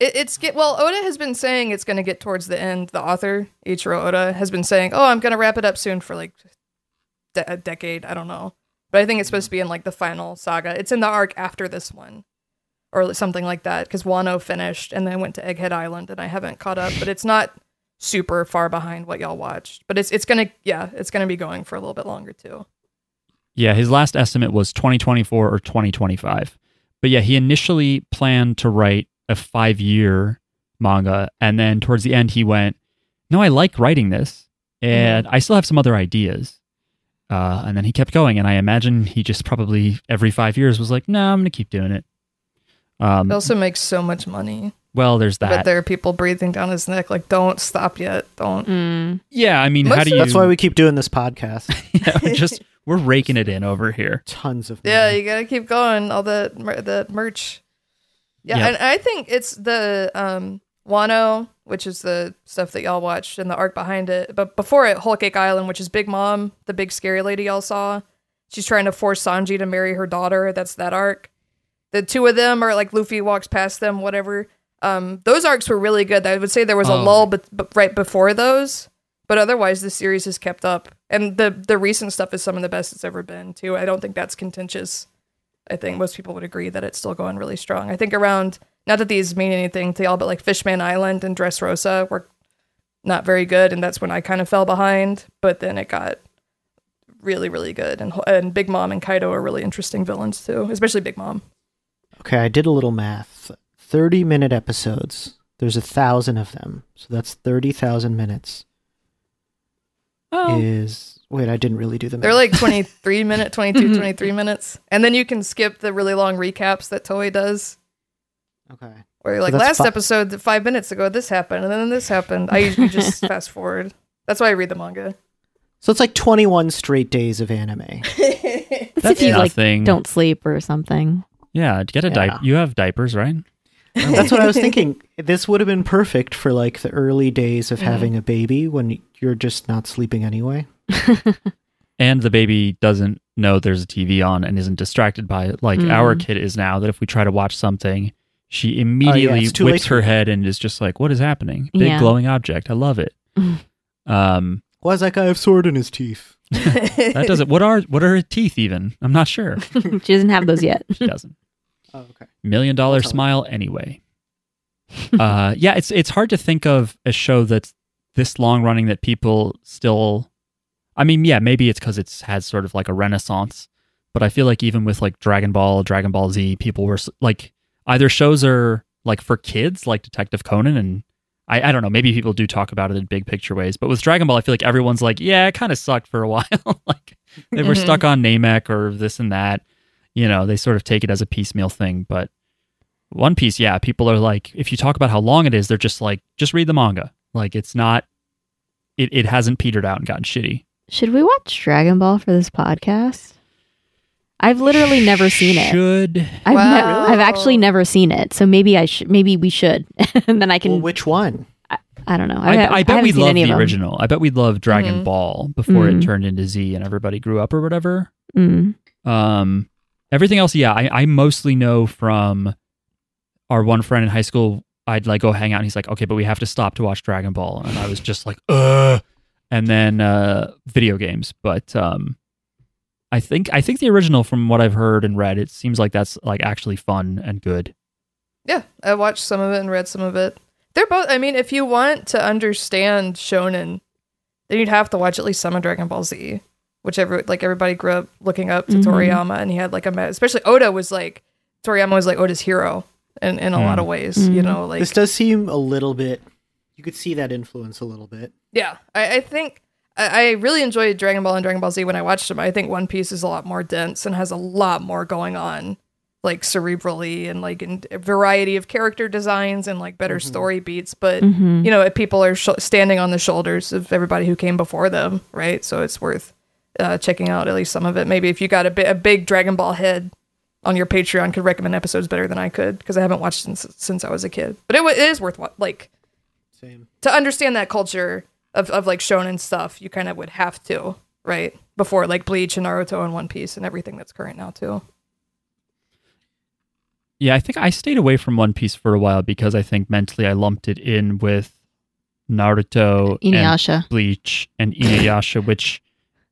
It, it's get well. Oda has been saying it's going to get towards the end. The author Eiichiro Oda has been saying, "Oh, I'm going to wrap it up soon for like de- a decade. I don't know, but I think it's supposed to be in like the final saga. It's in the arc after this one, or something like that. Because Wano finished and then went to Egghead Island, and I haven't caught up. But it's not super far behind what y'all watched. But it's it's gonna yeah, it's gonna be going for a little bit longer too. Yeah, his last estimate was 2024 or 2025. But yeah, he initially planned to write a five year manga. And then towards the end, he went, No, I like writing this. Mm-hmm. And I still have some other ideas. Uh, and then he kept going. And I imagine he just probably every five years was like, No, I'm going to keep doing it. Um, It also makes so much money, well, there's that. but there are people breathing down his neck like, "Don't stop yet, don't." Mm. Yeah, I mean, Most how do you? That's why we keep doing this podcast. yeah, we're just we're raking it in over here. Tons of Yeah, you gotta keep going. All the mer- the merch. Yeah, Yep. and I think it's the um Wano, which is the stuff that y'all watched and the arc behind it. But before it, Whole Cake Island, which is Big Mom, the big scary lady y'all saw. She's trying to force Sanji to marry her daughter. That's that arc. The two of them are like Luffy walks past them, whatever. Um, those arcs were really good. I would say there was a Oh. lull, but, but right before those. But otherwise, the series has kept up, and the the recent stuff is some of the best it's ever been too. I don't think that's contentious. I think most people would agree that it's still going really strong. I think around not that these mean anything to y'all, but like Fishman Island and Dressrosa were not very good, and that's when I kind of fell behind. But then it got really, really good, and and Big Mom and Kaido are really interesting villains too, especially Big Mom. Okay, I did a little math. 30 minute episodes. There's a thousand of them. So that's 30,000 minutes. Oh, Is. Wait, I didn't really do the math. They're like 23 minute, 22, 23 minutes, and then you can skip the really long recaps that Toei does. Okay. Where you're like, that's last fi- episode, five minutes ago, this happened, and then this happened. I usually just fast forward. That's why I read the manga. So it's like 21 straight days of anime. That's, That's if you like nothing. don't sleep or something. yeah, get a Yeah. diaper. You have diapers, right? That's what I was thinking. This would have been perfect for like the early days of Mhm. having a baby when you're just not sleeping anyway. and the baby doesn't know there's a TV on and isn't distracted by it, like our Mhm. kid is now. That if we try to watch something, she immediately Oh, it's too late whips her head and is just like, "What is happening?" Big Yeah. glowing object. I love it. um, Why does that guy have sword in his teeth? that doesn't. What are what are her teeth even? I'm not sure. she doesn't have those yet. She doesn't. Oh, okay. Million dollar I'll tell smile anyway. uh, yeah, it's it's hard to think of a show that's this long running that people still. I mean, yeah, maybe it's because it's had sort of like a renaissance, but I feel like even with like Dragon Ball, Dragon Ball Z, people were like either shows are like for kids, like Detective Conan, and I, I don't know, maybe people do talk about it in big picture ways, but with Dragon Ball, I feel like everyone's like, yeah, it kind of sucked for a while, like they were Mhm. stuck on Namek or this and that you know, they sort of take it as a piecemeal thing. But One Piece, yeah, people are like, if you talk about how long it is, they're just like, just read the manga. Like it's not, it, it hasn't petered out and gotten shitty. Should we watch Dragon Ball for this podcast? I've literally never seen it. Should I've, Wow. ne- I've actually never seen it, so maybe I should. Maybe we should, and then I can. Well, which one? I don't know. I, I, I, bet haven't we seen love the original. I bet we love Dragon Mhm. Ball before it Mhm. turned into Z and everybody grew up or whatever. Mm. Um, everything else, yeah, I, I mostly know from our one friend in high school. I'd like go hang out, and he's like, "Okay, but we have to stop to watch Dragon Ball," and I was just like, "Uh," and then uh, video games. But um, I think I think the original, from what I've heard and read, it seems like that's like actually fun and good. Yeah, I watched some of it and read some of it. They're both. I mean, if you want to understand shonen, then you'd have to watch at least some of Dragon Ball Z, which every like everybody grew up looking up to Mhm. Toriyama, and he had like a me- especially Oda was like Toriyama was like Oda's hero in in a Mm. lot of ways. You Mhm. know, like this does seem a little bit. You could see that influence a little bit. Yeah, I, I think I, I really enjoyed Dragon Ball and Dragon Ball Z when I watched them. I think One Piece is a lot more dense and has a lot more going on, like cerebrally and like in a variety of character designs and like better Mhm. story beats. But Mhm. you know, people are sh- standing on the shoulders of everybody who came before them, right? So it's worth uh, checking out at least some of it. Maybe if you got a, bi- a big Dragon Ball head on your Patreon, could recommend episodes better than I could because I haven't watched since since I was a kid. But it, wa- it is worth wa- like Same. to understand that culture of, of like shonen stuff, you kind of would have to, right? Before like Bleach and Naruto and One Piece and everything that's current now too. Yeah, I think I stayed away from One Piece for a while because I think mentally I lumped it in with Naruto and Bleach and Inuyasha, which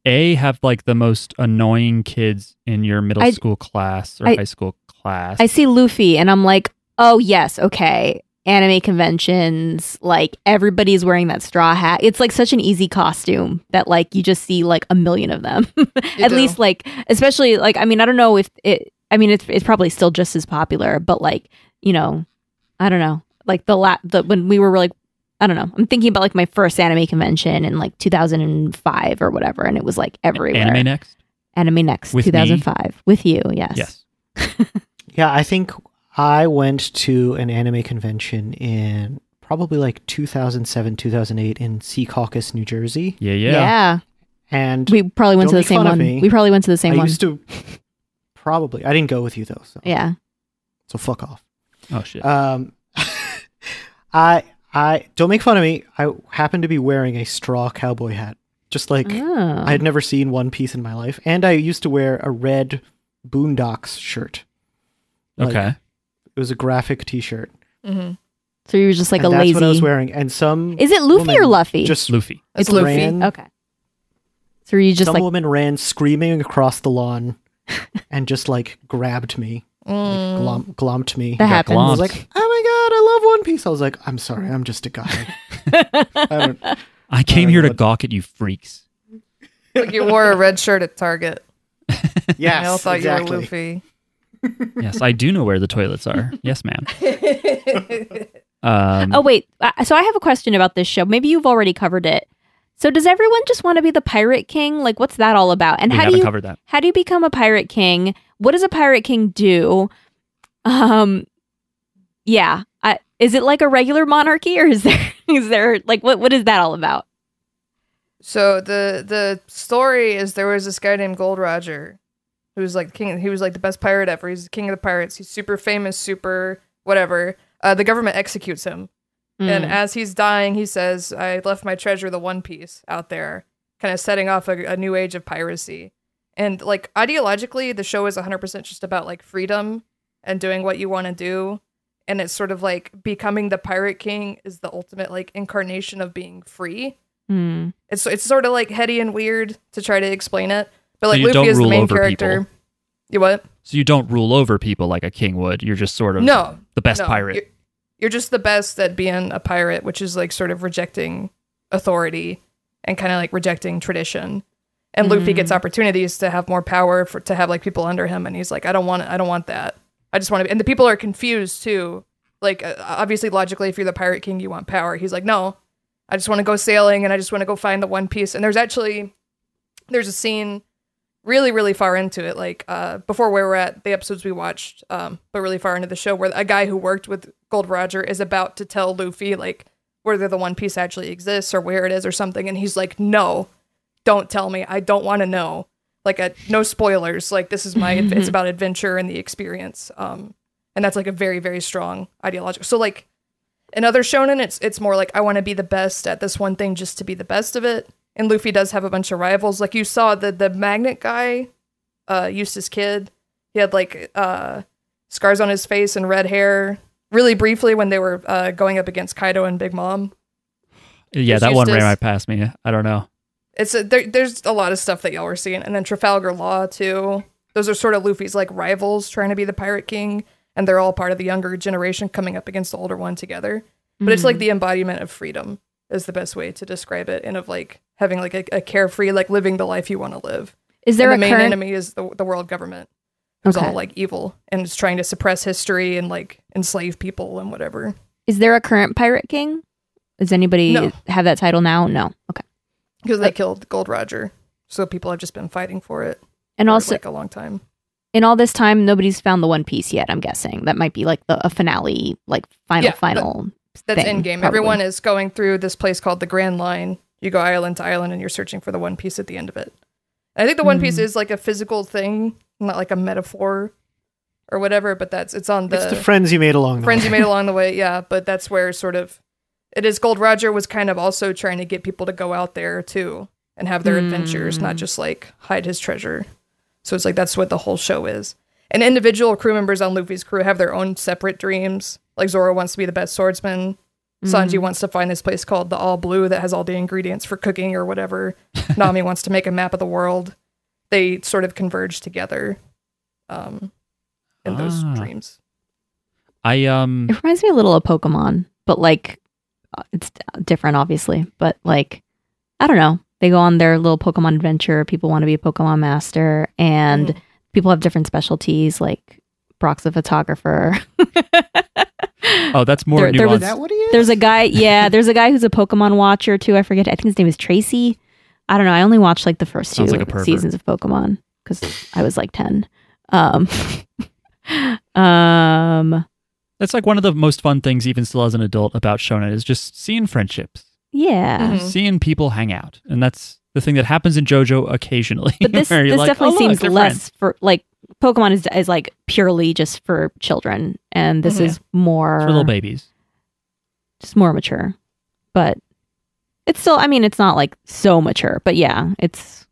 a have like the most annoying kids in your middle I- school class or I- high school class. I see Luffy, and I'm like, oh yes, okay. Anime conventions, like everybody's wearing that straw hat. It's like such an easy costume that like you just see like a million of them. At do. least like, especially like, I mean, I don't know if it. I mean, it's it's probably still just as popular, but like, you know, I don't know. Like the la the when we were like, I don't know. I'm thinking about like my first anime convention in like 2005 or whatever, and it was like everywhere. Anime next? Anime Next, With me? 2005, with you, yes. Yes. Yeah, I think I went to an anime convention in probably like 2007, 2008 in Secaucus, New Jersey. Yeah, yeah. yeah. And We probably went to the same one. me. We probably went to the same I one. used to probably. I didn't go with you though. So, yeah. so fuck off. Oh shit. Um, I I don't make fun of me. I happened to be wearing a straw cowboy hat, just like Oh. I had never seen one piece in my life, and I used to wear a red Boondocks shirt. Like, okay. It was a graphic T-shirt. Mm-hmm. so you were just like and a that's lazy. what I was wearing, and some Is it Luffy or Luffy? just Luffy. It's It's Luffy. ran- okay. So you just some like woman ran screaming across the lawn, and just like grabbed me, like, Mm. glom- glomped me. that got happens. I was like, "Oh my god, I love One Piece." I was like, "I'm sorry, I'm just a guy." I don't. I came I here to know. gawk at you freaks. like you wore a red shirt at Target. Yes, I all thought exactly. you were Luffy. Yes, I do know where the toilets are. Yes, ma'am. Um, Oh wait, uh, so I have a question about this show. Maybe you've already covered it. So does everyone just want to be the pirate king? Like, what's that all about? And we how do haven't you covered that. how do you become a pirate king? What does a pirate king do? Um, yeah, I, is it like a regular monarchy, or is there is there like what what is that all about? So the the story is there was this guy named Gold Roger, who was like king. He was like the best pirate ever. He's the king of the pirates. He's super famous, super whatever. Uh, the government executes him, and Mm. as he's dying, he says, "I left my treasure, the One Piece, out there," kind of setting off a, a new age of piracy. And like ideologically, the show is 100% just about like freedom and doing what you want to do. And it's sort of like becoming the pirate king is the ultimate like incarnation of being free. Mm. It's it's sort of like heady and weird to try to explain it, but like you Luffy don't is the rule main over character. people. You what? So you don't rule over people like a king would. You're just sort of No, the best no. pirate. You're, you're just the best at being a pirate, which is like sort of rejecting authority and kind of like rejecting tradition. And Luffy Mm. gets opportunities to have more power for to have like people under him, and he's like, I don't want I don't want that. I just want to. Be and the people are confused too. Like uh, obviously, logically, if you're the pirate king, you want power. He's like, no, I just want to go sailing and I just want to go find the One Piece. And there's actually there's a scene really really far into it. Like uh before where we're at the episodes we watched um but really far into the show where a guy who worked with gold roger is about to tell luffy like whether the one piece actually exists or where it is or something. And he's like no don't tell me. I don't want to know. Like a, no spoilers. Like this is my it's about adventure and the experience. Um and that's like a very very strong ideological so like in other shonen it's it's more like i want to be the best at this one thing just to be the best of it and luffy does have a bunch of rivals. Like you saw the the magnet guy uh Eustass Kid. He had like uh scars on his face and red hair really briefly when they were uh going up against kaido and big mom. Yeah, It's that one ran Eustass. right past me. I don't know. it's a, there, there's a lot of stuff that y'all were seeing. And then trafalgar law too. Those are sort of luffy's like rivals trying to be the pirate king. And they're all part of the younger generation coming up against the older one together. But it's like the embodiment of freedom is the best way to describe it and of like having like a, a carefree like living the life you want to live Is there and the a main current? enemy is the, the world government who's Okay. all like evil and is trying to suppress history and like enslave people and whatever Is there a current pirate king? Does anybody No. have that title now? No. Okay. because they Like- killed gold roger so people have just been fighting for it And for also, like a long time in all this time, nobody's found the One Piece yet. I'm guessing that might be like the a finale, like final, Yeah, final. That's in game. Everyone is going through this place called the Grand Line. You go island to island, and you're searching for the One Piece at the end of it. I think the One Piece Hmm. is like a physical thing, not like a metaphor or whatever. But that's it's on the, it's the friends you made along the friends way. you made along the way. Yeah, but that's where sort of it is. Gold Roger was kind of also trying to get people to go out there too and have their adventures, not Hmm. just like hide his treasure. So it's like that's what the whole show is. And individual crew members on Luffy's crew have their own separate dreams. Like Zoro wants to be the best swordsman. Sanji Mm. wants to find this place called the All Blue that has all the ingredients for cooking or whatever. Nami wants to make a map of the world. They sort of converge together um, in those Ah. dreams. I um It reminds me a little of Pokemon, but like uh, it's different, obviously. But like, I don't know. They go on their little Pokemon adventure. People want to be a Pokemon master, and Mhm. people have different specialties. Like Brock's a photographer. oh that's more There- there was- that what he is? There's a guy, yeah, there's a guy who's a Pokemon watcher too. I forget. I think his name is Tracy. I don't know. I only watched like the first two like seasons of Pokemon because I was like ten. Um, um, That's like one of the most fun things, even still as an adult, about Shonen is just seeing friendships, yeah. Mhm. seeing people hang out, and that's the thing that happens in JoJo occasionally. But this this like, definitely "Oh, look, seems they're less friends." for like Pokemon is is like purely just for children, and this Mhm. is more It's for little babies. just more mature. But it's still, I mean, it's not like so mature, but yeah, it's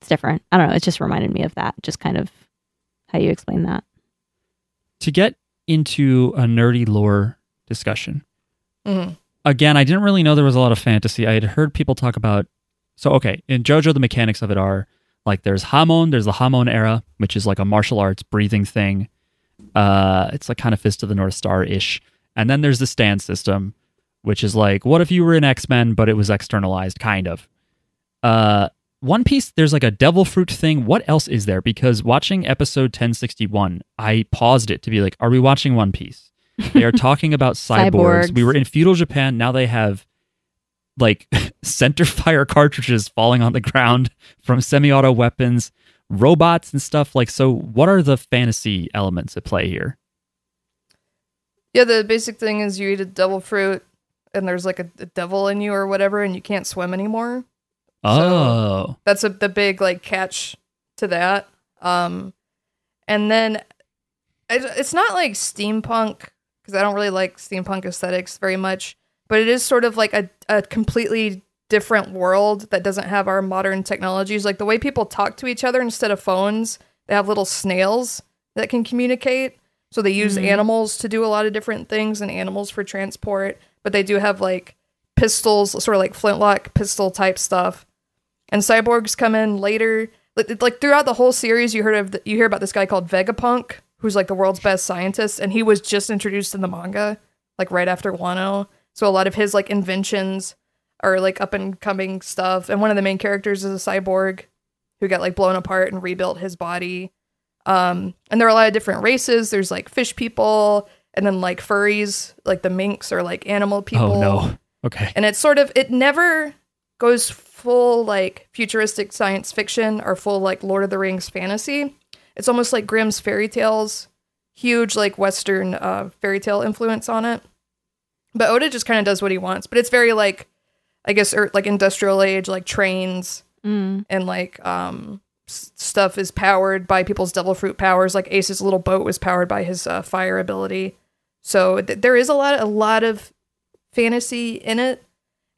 it's different. I don't know. It just reminded me of that. Just kind of how you explain that. To get into a nerdy lore discussion, Mhm. again, I didn't really know there was a lot of fantasy. I had heard people talk about. So, okay, in JoJo, the mechanics of it are like there's Hamon, there's the Hamon era, which is like a martial arts breathing thing. Uh, it's like kind of Fist of the North Star ish. And then there's the stand system, which is like, what if you were in X Men, but it was externalized, kind of. Uh, One Piece, there's like a devil fruit thing. What else is there? Because watching episode 1061, I paused it to be like, are we watching One Piece? They are talking about cyborgs. Cyborgs. We were in feudal Japan. Now they have like center fire cartridges falling on the ground from semi-auto weapons, robots and stuff. Like, so what are the fantasy elements at play here? Yeah, the basic thing is you eat a devil fruit and there's like a, a devil in you or whatever and you can't swim anymore. Oh, That's a, the big like catch to that. Um and then it, it's not like steampunk because I don't really like steampunk aesthetics very much, but it is sort of like a, a completely different world that doesn't have our modern technologies. Like the way people talk to each other instead of phones, they have little snails that can communicate. So they use mm-hmm. animals to do a lot of different things and animals for transport, but they do have like pistols, sort of like flintlock pistol type stuff. And cyborgs come in later. Like, like throughout the whole series, you heard of the, you hear about this guy called Vegapunk, who's like the world's best scientist, and he was just introduced in the manga, like right after Wano. So a lot of his like inventions are like up and coming stuff. And one of the main characters is a cyborg who got like blown apart and rebuilt his body. Um, and there are a lot of different races. There's like fish people, and then like furries, like the minks or like animal people. oh no. Okay. And it's sort of it never goes full like futuristic science fiction or full like Lord of the Rings fantasy. It's almost like Grimm's fairy tales, huge like Western uh, fairy tale influence on it. But Oda just kind of does what he wants. But it's very like, I guess, er, like industrial age, like trains Mm. and like um s- stuff is powered by people's devil fruit powers like ace's little boat was powered by his uh, fire ability so th- there is a lot a lot of fantasy in it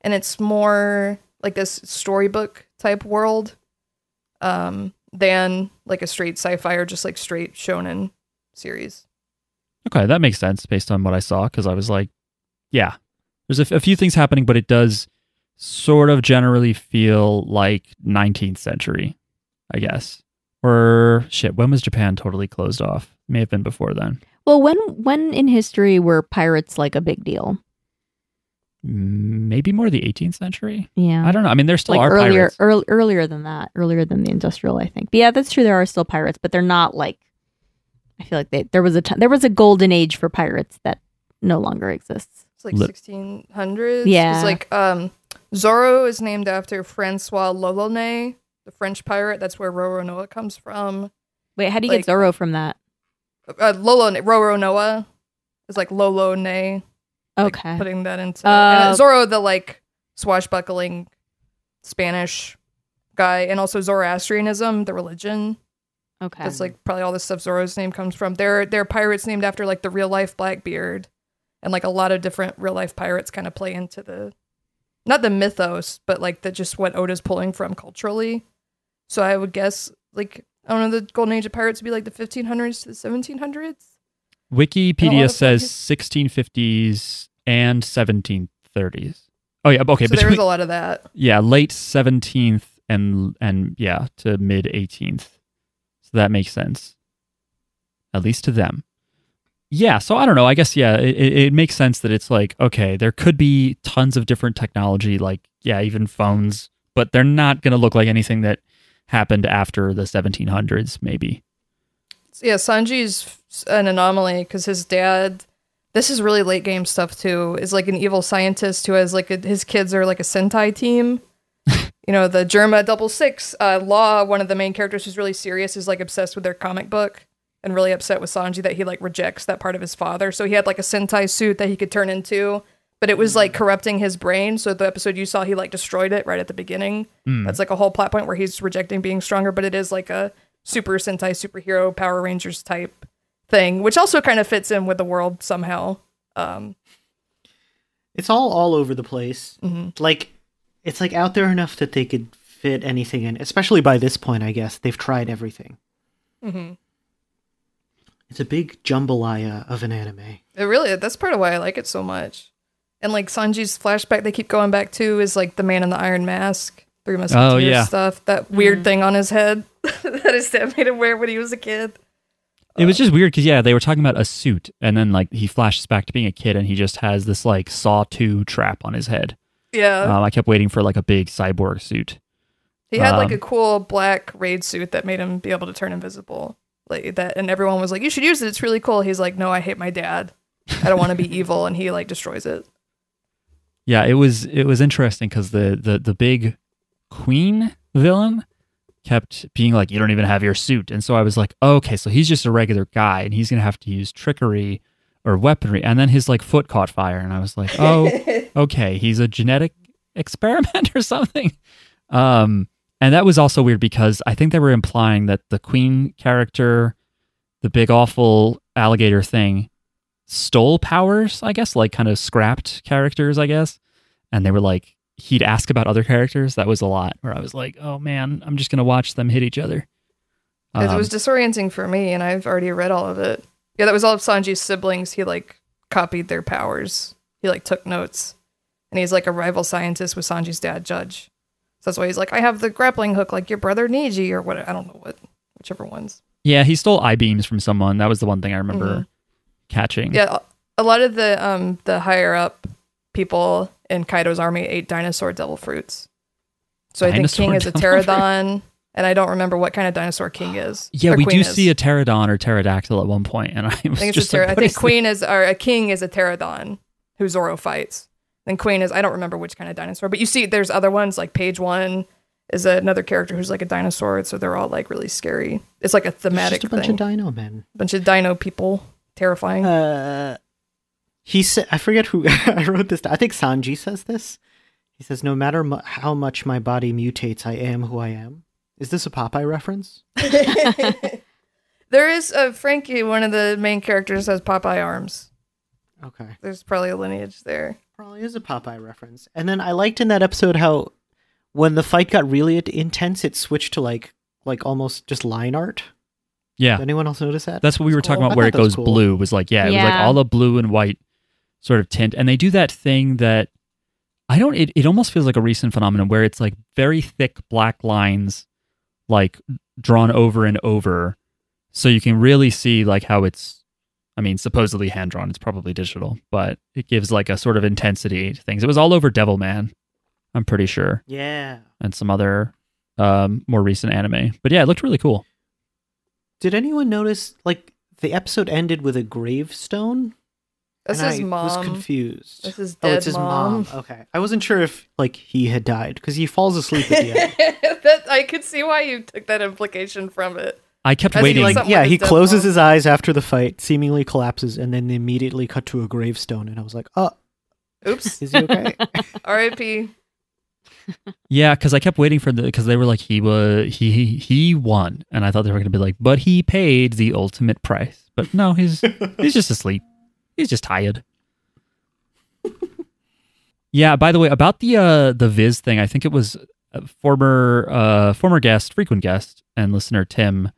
and it's more like this storybook type world um than like a straight sci-fi or just like straight shonen series Okay, that makes sense based on what I saw because I was like, yeah, there's a, f- a few things happening, but it does sort of generally feel like 19th century, I guess. Or shit, when was Japan totally closed off? May have been before then. Well, when when in history were pirates like a big deal? Maybe more the 18th century. Yeah. I don't know. I mean, there still like are earlier, pirates. earl- earlier than that, earlier than the industrial, I think. But yeah, that's true. There are still pirates, but they're not like. I feel like they, there was a t- there was a golden age for pirates that no longer exists. It's like Lit- 1600s Yeah. it's like um zoro is named after François l'Olonnais the french pirate that's where roronoa comes from Wait, how do you Like- get Zoro from that? uh, Lolo Roro Noah is like Lolo Ne. like, Okay, putting that into Uh, and Zorro, the like swashbuckling Spanish guy, and also Zoroastrianism, the religion. okay. That's like probably all the stuff Zoro's name comes from. They're they're pirates named after like the real life Blackbeard, and like a lot of different real life pirates kind of play into the not the mythos, but like the just what Oda's pulling from culturally. So I would guess like I don't know the golden age of pirates would be like the 1500s to the 1700s. Wikipedia says focus. 1650s and 1730s. Oh yeah, okay, so there was a lot of that. yeah, late 17th and and yeah, to mid 18th. So that makes sense. At least to them. Yeah, so I don't know. I guess yeah, it, it makes sense that it's like okay, there could be tons of different technology, like yeah, even phones, but they're not going to look like anything that happened after the 1700s, maybe. Yeah, Sanji's an anomaly because his dad. This is really late game stuff too. Is like an evil scientist who has like a, his kids are like a Sentai team. you know, the Germa Double Six. Uh, Law, one of the main characters who's really serious, is like obsessed with their comic book and really upset with Sanji that he like rejects that part of his father. So he had like a Sentai suit that he could turn into, but it was like corrupting his brain. So the episode you saw, he like destroyed it right at the beginning. That's like a whole plot point where he's rejecting being stronger, but it is like a super Sentai superhero Power Rangers type thing, which also kind of fits in with the world somehow. Um, It's all all over the place. mhm. Like, it's like out there enough that they could fit anything in. Especially by this point, I guess they've tried everything. Mhm. It's a big jambalaya of an anime. It really that's part of why I like it so much. And like Sanji's flashback they keep going back to is like the man in the iron mask, Three Musketeers Oh, yeah. stuff. That weird thing on his head that his dad made him wear when he was a kid. It was just weird because yeah, they were talking about a suit, and then like he flashes back to being a kid, and he just has this like Saw two trap on his head. Yeah. Um, I kept waiting for like a big cyborg suit. He had like Um, a cool black raid suit that made him be able to turn invisible. Like that and everyone was like, You should use it, it's really cool. He's like, No, I hate my dad. I don't want to be evil and he like destroys it. Yeah, it was it was interesting because the the the big queen villain kept being like, "You don't even have your suit," and so I was like, oh, "Okay, so he's just a regular guy, and he's gonna have to use trickery or weaponry." And then his like foot caught fire, and I was like, "Oh, okay, he's a genetic experiment or something." Um, and that was also weird because I think they were implying that the queen character, the big awful alligator thing, stole powers, I guess, like kind of scrapped characters, I guess. And they were like, he'd ask about other characters. That was a lot where I was like, oh man, I'm just going to watch them hit each other. it Um, was disorienting for me and I've already read all of it. Yeah, that was all of Sanji's siblings. He like copied their powers. He like took notes. And he's like a rival scientist with Sanji's dad, Judge. So that's why he's like, I have the grappling hook like your brother Niji or what I don't know what whichever ones. yeah, he stole I beams from someone. That was the one thing I remember catching. Yeah, a lot of the um the higher up people in Kaido's army ate dinosaur devil fruits. So I think King is a pterodon, and I don't remember what kind of dinosaur King is. Yeah, we do is. see a pterodon or pterodactyl at one point, and I was I think it's just a pter- like, I think this? Queen is or a King is a pterodon who Zoro fights. Then Queen is I don't remember which kind of dinosaur, but you see there's other ones like Page One is another character who's like a dinosaur, so they're all like really scary. It's like a It's thematic just a bunch thing. of dino men. bunch of dino people, terrifying. Uh, he said, I forget who I wrote this. I think Sanji says this. He says, "No matter mu- how much my body mutates, I am who I am." Is this a Popeye reference? There is a Franky, one of the main characters, has Popeye arms. Okay, There's probably a lineage there. Probably is a Popeye reference. And then I liked in that episode how when the fight got really intense, it switched to like like almost just line art. Yeah, Did anyone else notice that? That's what we were talking about I where it goes cool. blue was like, yeah, it was like all the blue and white sort of tint. And they do that thing that I don't, it, it almost feels like a recent phenomenon where it's like very thick black lines, like drawn over and over. So you can really see like how it's, I mean, supposedly hand drawn. It's probably digital, but it gives like a sort of intensity to things. It was all over Devilman, I'm pretty sure, Yeah. and some other um, more recent anime. But yeah, it looked really cool. Did anyone notice like the episode ended with a gravestone? That's and his I mom. was confused. That's his oh, dead it's his mom. mom. Okay, I wasn't sure if like he had died because he falls asleep at the end. that I could see why you took that implication from it. I kept I think, waiting. like, like yeah, he closes mom. his eyes after the fight, seemingly collapses, and then they immediately cut to a gravestone, and I was like, "Oh, Oops. is he okay?" R.I.P. Yeah, because I kept waiting for the because they were like he was he he, he won, and I thought they were gonna be like, but he paid the ultimate price. But no, he's he's just asleep. He's just tired. yeah. By the way, about the uh the Viz thing, I think it was a former uh former guest, frequent guest, and listener Tim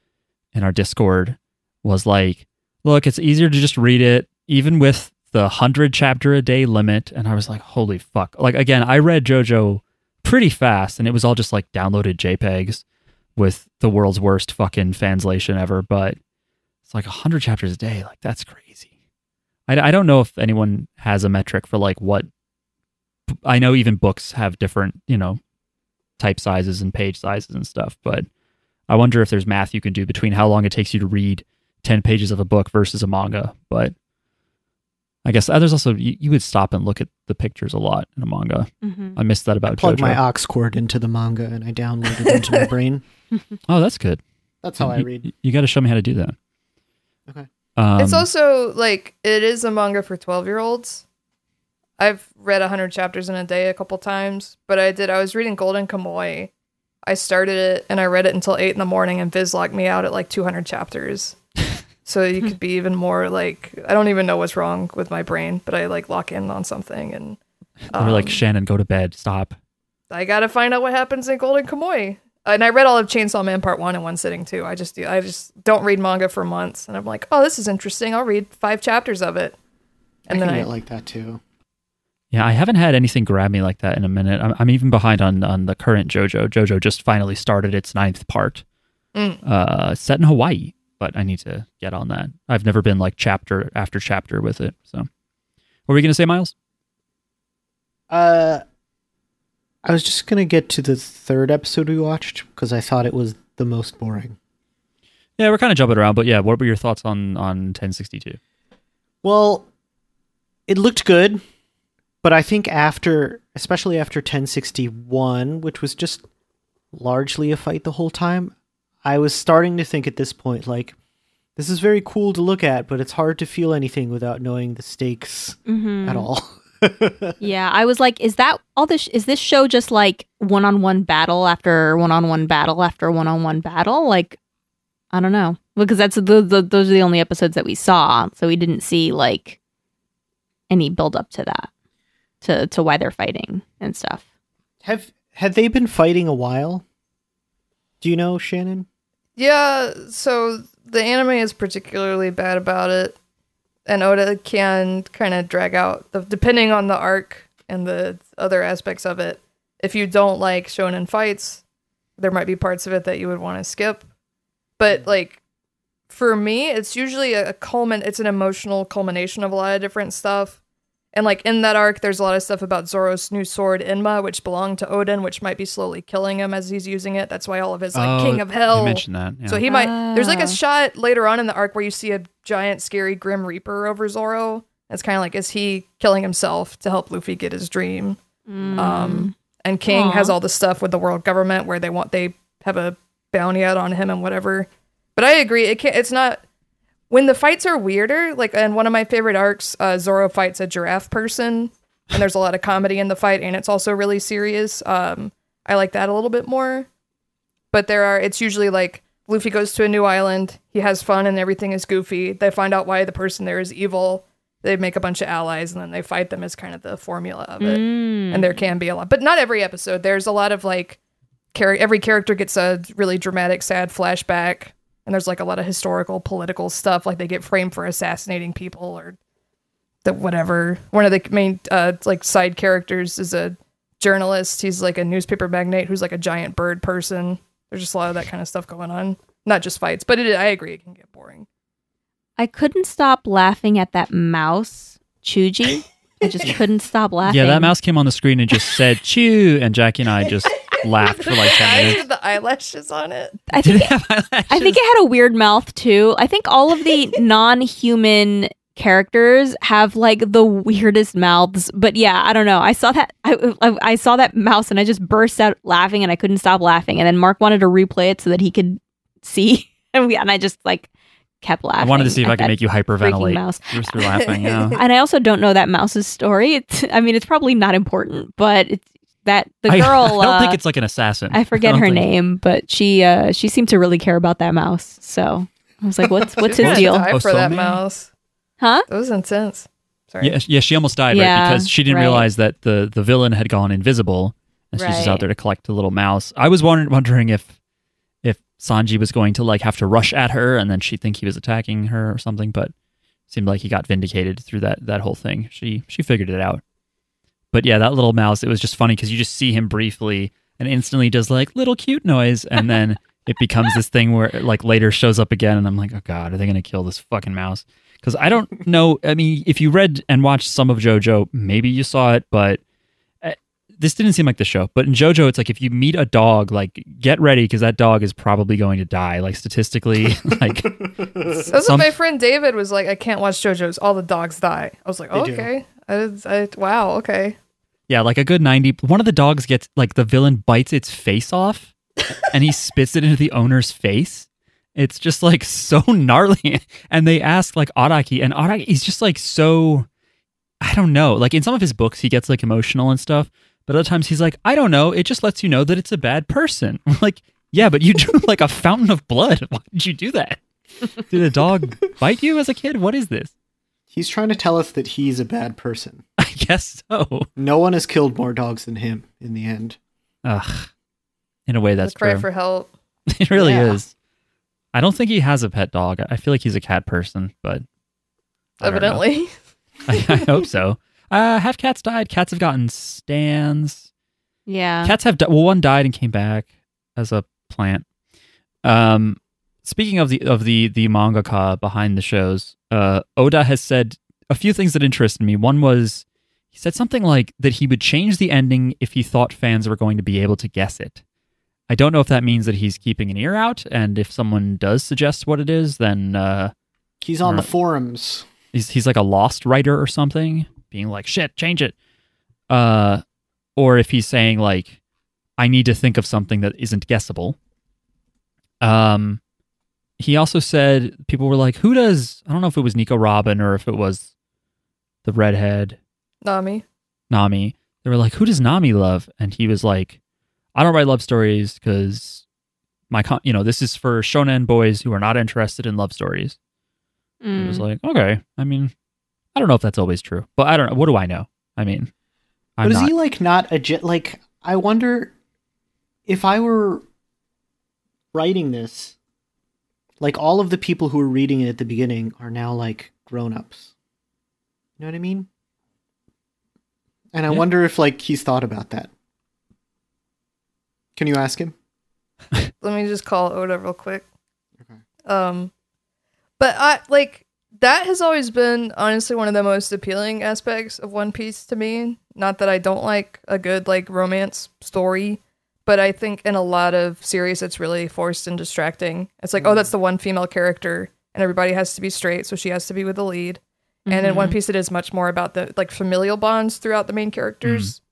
in our Discord was like, look, it's easier to just read it, even with the hundred chapter a day limit. And I was like, holy fuck! Like again, I read JoJo pretty fast, and it was all just like downloaded JPEGs with the world's worst fucking translation ever. But it's like 100 chapters a day. Like, that's crazy. I, I don't know if anyone has a metric for like what. I know even books have different, you know, type sizes and page sizes and stuff, but I wonder if there's math you can do between how long it takes you to read 10 pages of a book versus a manga. But I guess uh, there's also, you, you would stop and look at the pictures a lot in a manga. Mhm. I missed that about Plug JoJo. my aux cord into the manga, and I download it into my brain. oh, that's good. That's how I You- read. You, got to show me how to do that. Okay. Um, it's also like it is a manga for 12 year olds. I've read 100 chapters in a day a couple times, but I did. I was reading Golden Kamuy. I started it and I read it until 8 in the morning, and Viz locked me out at like 200 chapters. so you could be even more like, I don't even know what's wrong with my brain, but I like lock in on something and we're like um, Shannon, go to bed. Stop. I gotta find out what happens in Golden Kamuy. And I read all of Chainsaw Man Part One in one sitting too. I just do. I just don't read manga for months, and I'm like, oh, this is interesting. I'll read five chapters of it, and I then can I like that too. Yeah, I haven't had anything grab me like that in a minute. I'm, I'm even behind on on the current JoJo. JoJo just finally started its ninth part, Mm. uh, set in Hawaii, but I need to get on that. I've never been like chapter after chapter with it. So, what were we gonna say, Miles? Uh, I was just gonna get to the third episode we watched because I thought it was the most boring. Yeah, we're kind of jumping around, but yeah, what were your thoughts on on 1062? Well, it looked good, but I think after, especially after 1061, which was just largely a fight the whole time, I was starting to think at this point, like, this is very cool to look at, but it's hard to feel anything without knowing the stakes Mhm. at all. Yeah, I was like, is that all this? Is this show just like one on one battle after one on one battle after one on one battle? Like, I don't know because that's the, the those are the only episodes that we saw, so we didn't see like any build up to that, to to why they're fighting and stuff. Have had they been fighting a while? Do you know, Shannon? Yeah, so the anime is particularly bad about it, and Oda can kind of drag out the depending on the arc and the other aspects of it. If you don't like shonen fights, there might be parts of it that you would want to skip. But mm. like for me, it's usually a culmin. It's an emotional culmination of a lot of different stuff. And like in that arc, there's a lot of stuff about Zoro's new sword Enma, which belonged to Oden, which might be slowly killing him as he's using it. That's why all of his like King of Hell. You mentioned that. Yeah. So he might. There's like Ah. a shot later on in the arc where you see a giant, scary Grim Reaper over Zoro. It's kind of like, is he killing himself to help Luffy get his dream? Um, and King Aw. has all the stuff with the world government where they want they have a bounty out on him and whatever. But I agree, it can't. It's not when the fights are weirder. Like in one of my favorite arcs, uh, Zoro fights a giraffe person, and there's a lot of comedy in the fight, and it's also really serious. Um, I like that a little bit more. But there are. It's usually like Luffy goes to a new island, he has fun, and everything is goofy. They find out why the person there is evil. They make a bunch of allies, and then they fight them. As kind of the formula of it Mm. and there can be a lot, but not every episode. There's a lot of like, char- every character gets a really dramatic, sad flashback, and there's like a lot of historical, political stuff. Like they get framed for assassinating people or the whatever. One of the main uh, like side characters is a journalist. He's like a newspaper magnate who's like a giant bird person. There's just a lot of that kind of stuff going on. Not just fights, but it, I agree, it can get boring. I couldn't stop laughing at that mouse, Chuji. I just couldn't stop laughing. yeah, that mouse came on the screen and just said "chew," and Jackie and I just laughed for like ten Eyes minutes. with the eyelashes on it. I Did think it have eyelashes? I think it had a weird mouth too. I think all of the non-human characters have like the weirdest mouths. But yeah, I don't know. I saw that I, I, I saw that mouse and I just burst out laughing and I couldn't stop laughing. And then Marc wanted to replay it so that he could see, and, we, and I just like kept laughing. I wanted to see if I could make you freaking hyperventilate mouse. just through laughing. Yeah. And I also don't know that mouse's story. It's, I mean, it's probably not important, but it's that the girl. I, don't uh, think it's like an assassin. I forget don't her think- name, but she uh she seemed to really care about that mouse. So I was like, "What's what's his deal?" Die for that Osome? mouse. Huh? That was intense. Sorry. Yeah, yeah, she almost died, Yeah, right? Because she didn't right. realize that the the villain had gone invisible, and she's just out there to collect the little mouse. I was wondering, wondering if if Sanji was going to like have to rush at her, and then she'd think he was attacking her or something. But seemed like he got vindicated through that that whole thing. She she figured it out. But yeah, that little mouse, it was just funny because you just see him briefly and instantly does like little cute noise, and then it becomes this thing where it, like later shows up again, and I'm like, oh god, are they gonna kill this fucking mouse? Because I don't know. I mean, if you read and watched some of JoJo, maybe you saw it, but uh, this didn't seem like the show. But in JoJo, it's like if you meet a dog, like get ready because that dog is probably going to die. Like statistically, like That's what my friend David was like. I can't watch JoJo's. All the dogs die. I was like, They do. okay. I, I, wow. Okay. Yeah, like a good 90. One of the dogs gets, like, the villain bites its face off and he spits it into the owner's face. It's just, like, so gnarly. And they ask, like, Araki, and Araki, he's just, like, so, I don't know. Like, in some of his books, he gets, like, emotional and stuff. But other times he's like, I don't know. It just lets you know that it's a bad person. I'm like, yeah, but you drew, like, a fountain of blood. Why did you do that? Did a dog bite you as a kid? What is this? He's trying to tell us that he's a bad person. I guess so. No one has killed more dogs than him in the end. Ugh. In a way, that's That's cry true. for help. It really Yeah. is. I don't think he has a pet dog. I feel like he's a cat person, but I. Evidently. I, I hope so. Uh, have cats died? Cats have gotten stands. Yeah. Cats have di- well, one died and came back as a plant. Um, speaking of the of the the mangaka behind the shows, uh, Oda has said a few things that interested me. One was he said something like that he would change the ending if he thought fans were going to be able to guess it. I don't know if that means that he's keeping an ear out, and if someone does suggest what it is, then uh, He's on the forums. he's he's like a lost writer or something, being like, "Shit, change it," uh, or if he's saying like, "I need to think of something that isn't guessable." Um, he also said people were like, "Who does?" I don't know if it was Nico Robin or if it was the redhead Nami. Nami. They were like, "Who does Nami love?" And he was like, "I don't write love stories because my con- you know this is for shonen boys who are not interested in love stories." It was Mm. like, okay. I mean, I don't know if that's always true, but I don't know. What do I know? I mean, I'm but is not. he like not a jet? Like, I wonder if I were writing this, like all of the people who were reading it at the beginning are now like grown ups. You know what I mean? And I Yeah. wonder if like he's thought about that. Can you ask him? Let me just call Oda real quick. Okay. Um, but I like that has always been honestly one of the most appealing aspects of One Piece to me. Not that I don't like a good like romance story, but I think in a lot of series it's really forced and distracting. It's like, oh, that's the one female character, and everybody has to be straight, so she has to be with the lead. And in One Piece, it is much more about the like familial bonds throughout the main characters.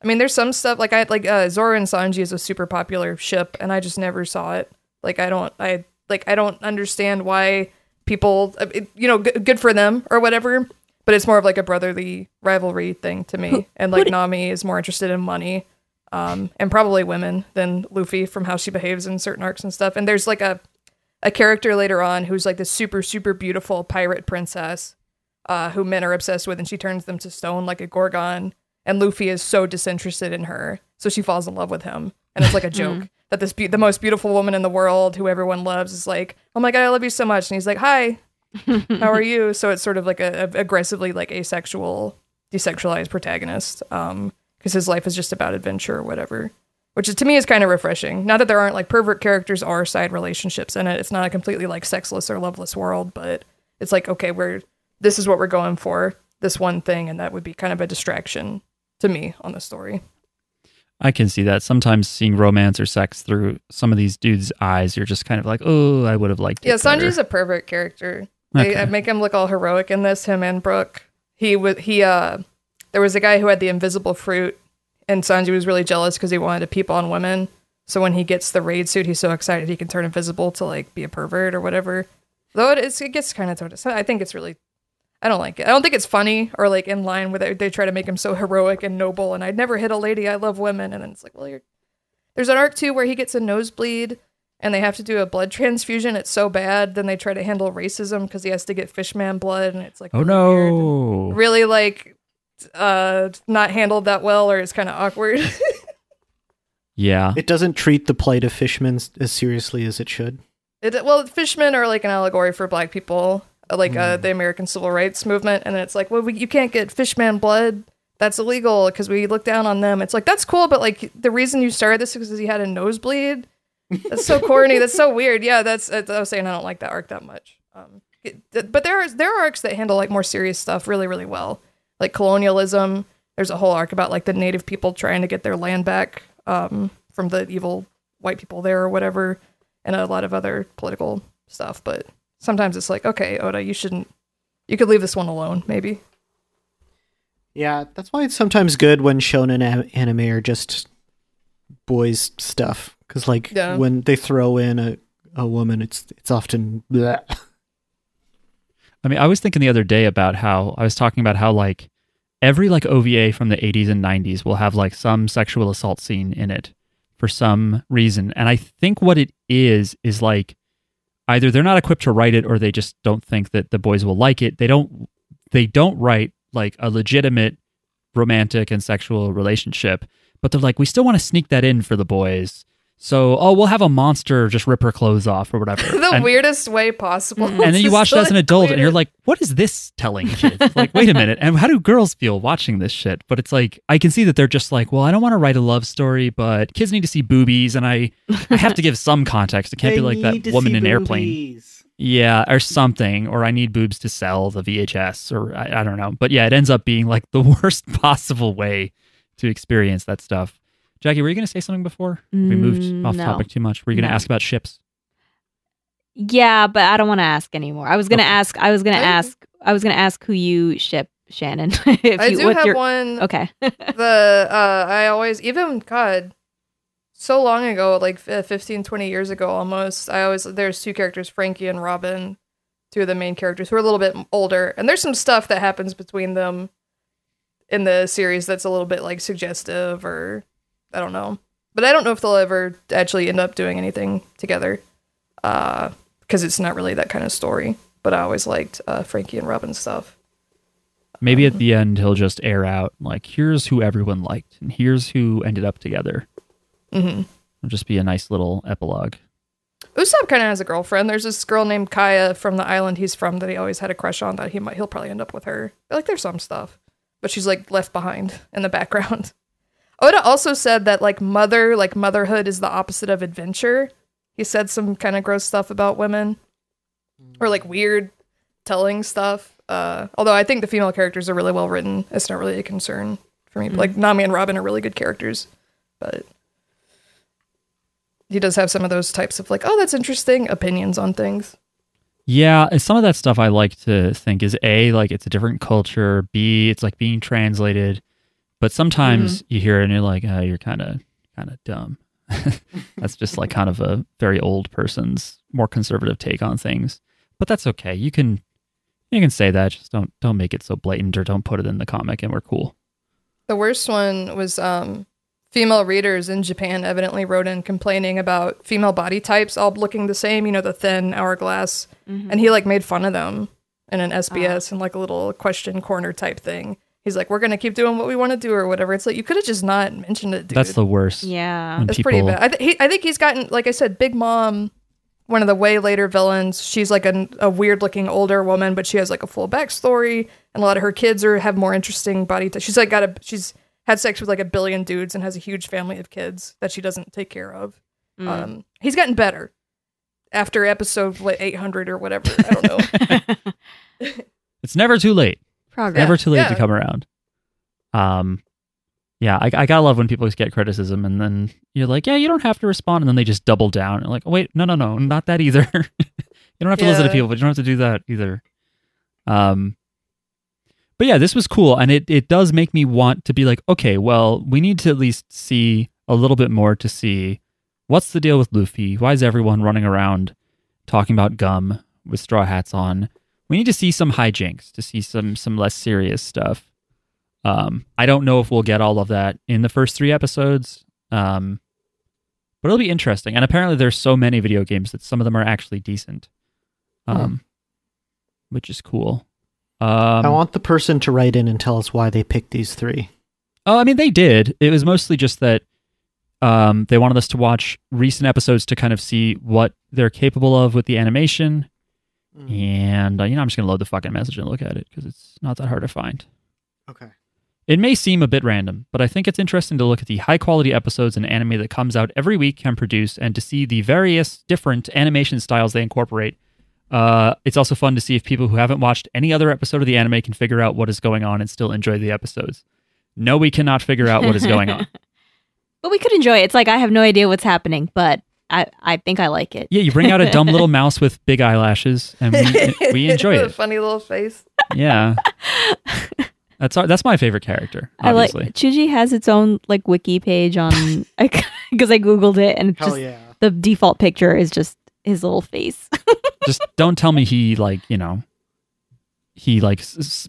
I mean, there's some stuff like I like uh, Zoro and Sanji is a super popular ship, and I just never saw it. Like I don't, I like I don't understand why people, uh, it, you know, g- good for them or whatever. But it's more of like a brotherly rivalry thing to me. and like Nami is more interested in money, um, and probably women than Luffy from how she behaves in certain arcs and stuff. And there's like a a character later on who's like this super super beautiful pirate princess uh, who men are obsessed with, and she turns them to stone like a gorgon. And Luffy is so disinterested in her, so she falls in love with him, and it's like a joke that this be- the most beautiful woman in the world, who everyone loves, is like, "Oh my god, I love you so much," and he's like, "Hi, how are you?" So it's sort of like a, a aggressively like asexual, desexualized protagonist, um, because his life is just about adventure or whatever. Which is, to me is kind of refreshing. Not that there aren't like pervert characters or side relationships in it. It's not a completely like sexless or loveless world, but it's like okay, we're this is what we're going for, this one thing, and that would be kind of a distraction to me on the story. I can see that. Sometimes seeing romance or sex through some of these dudes' eyes, you're just kind of like, oh, I would have liked it. Yeah, better." Sanji's a pervert character. They Okay. make him look all heroic in this. Him and Brook. He was he. Uh, there was a guy who had the invisible fruit, and Sanji was really jealous because he wanted to peep on women. So when he gets the raid suit, he's so excited he can turn invisible to like be a pervert or whatever. Though it, is, it gets kind of told. I think it's really. I don't like it. I don't think it's funny or like in line with it. They try to make him so heroic and noble. And I'd never hit a lady. I love women. And then it's like, well, you're. There's an arc too where he gets a nosebleed and they have to do a blood transfusion. It's so bad. Then they try to handle racism because he has to get fishman blood, and it's like Oh really weird. no! really like uh not handled that well, or it's kind of awkward. Yeah, It doesn't treat the plight of fishermen s- as seriously as it should. it, well, fishmen are like an allegory for black people, uh, like uh, the American Civil Rights Movement, and it's like, well, we, you can't get fishman blood. That's illegal because we look down on them. It's like that's cool, but like the reason you started this is because he had a nosebleed. That's so corny. That's so weird. Yeah, that's. I was saying I don't like that arc that much. Um, it- but there are there are arcs that handle like more serious stuff really really well, like colonialism. There's a whole arc about like the native people trying to get their land back um, from the evil white people there or whatever, and a lot of other political stuff. But sometimes it's like, okay, Oda, you shouldn't. You could leave this one alone, maybe. Yeah, that's why it's sometimes good when shonen a- anime are just boys stuff. Because like Yeah. when they throw in a, a woman, it's it's often bleh. I mean, I was thinking the other day about how I was talking about how like every like OVA from the 80s and 90s will have like some sexual assault scene in it for some reason. And I think what it is is like either they're not equipped to write it or they just don't think that the boys will like it. They don't they don't write like a legitimate romantic and sexual relationship, but they're like we still want to sneak that in for the boys So, oh, we'll have a monster just rip her clothes off or whatever. the and, weirdest way possible. and then you watch it as an to adult and you're like, what is this telling kids? like, wait a minute. And how do girls feel watching this shit? But it's like, I can see that they're just like, well, I don't want to write a love story, but kids need to see boobies and I, I have to give some context. It can't be like that woman see in airplane. Yeah, or something, or I need boobs to sell the VHS, or I, I don't know. But yeah, it ends up being like the worst possible way to experience that stuff. Jackie, were you going to say something before we moved Mm, off no. topic too much? Were you going to No. ask about ships? Yeah, but I don't want to ask anymore. I was gonna Okay. ask. I was gonna ask. I was gonna ask who you ship, Shannon. if I you, do have your- one. Okay. the uh i always even god so long ago like f- 15 20 years ago almost i always there's two characters franky and robin two of the main characters who are a little bit older and there's some stuff that happens between them in the series that's a little bit like suggestive or i don't know but i don't know if they'll ever actually end up doing anything together uh because it's not really that kind of story but i always liked uh franky and robin stuff Maybe at the end he'll just air out like, here's who everyone liked, and here's who ended up together. mm-hmm It'll just be a nice little epilogue. Usopp kind of has a girlfriend. There's this girl named Kaya from the island he's from that he always had a crush on. That he might he'll probably end up with her. But, like there's some stuff, but she's like left behind in the background. Oda also said that like mother, like motherhood, is the opposite of adventure. He said some kind of gross stuff about women, or like weird telling stuff. Uh, although I think the female characters are really well written. It's not really a concern for me. But, like Nami and Robin are really good characters, but he does have some of those types of like, oh, that's interesting opinions on things. Yeah, some of that stuff I like to think is A, like it's a different culture, B, it's like being translated. But sometimes Mm-hmm. you hear it and you're like, oh, you're kind of kind of dumb. that's just like kind of a very old person's more conservative take on things. But that's okay. You can you can say that, just don't don't make it so blatant or don't put it in the comic and we're cool. The worst one was um, female readers in Japan evidently wrote in complaining about female body types all looking the same. You know, the thin hourglass, and he like made fun of them in an SBS and like a little question corner type thing. He's like, "We're gonna keep doing what we want to do or whatever." It's like you could have just not mentioned it, dude. That's the worst. Yeah. When That's pretty bad. I, th- he, I think he's gotten, like I said, Big Mom, one of the way later villains. She's like a, a weird looking older woman, but she has like a full backstory, and a lot of her kids are have more interesting body. T- she's like got a she's had sex with like a billion dudes and has a huge family of kids that she doesn't take care of. Mm. Um, he's gotten better after episode like, 800 or whatever. I don't know. It's never too late. Progress. never too late yeah. to come around. Um, yeah, I, I gotta love when people just get criticism and then you're like, yeah, you don't have to respond, and then they just double down and like, oh, wait, no, no, no, not that either. you don't have to listen to people, but you don't have to do that either. Um, but yeah, this was cool, and it it does make me want to be like, okay, well, we need to at least see a little bit more to see what's the deal with Luffy. Why is everyone running around talking about gum with straw hats on? We need to see some hijinks to see some some less serious stuff um i don't know if we'll get all of that in the first three episodes um but it'll be interesting and apparently there's so many video games that some of them are actually decent um which is cool um I want the person to write in and tell us why they picked these three. Oh, I mean, they did. It was mostly just that um, they wanted us to watch recent episodes to kind of see what they're capable of with the animation. And, uh, you know, I'm just going to load the fucking message and look at it because it's not that hard to find. Okay. It may seem a bit random, but I think it's interesting to look at the high quality episodes and anime that comes out every week can produce and to see the various different animation styles they incorporate. Uh, it's also fun to see if people who haven't watched any other episode of the anime can figure out what is going on and still enjoy the episodes. No, we cannot figure out what is going on. But we could enjoy it. It's like I have no idea what's happening, but I, I think I like it. Yeah, you bring out a dumb little mouse with big eyelashes, and we, we enjoy With a it. funny little face. Yeah, that's our, that's my favorite character. I like Chuji has its own like wiki page on because I googled it and it's Hell just yeah. the default picture is just his little face. just don't tell me he like you know he like s- s-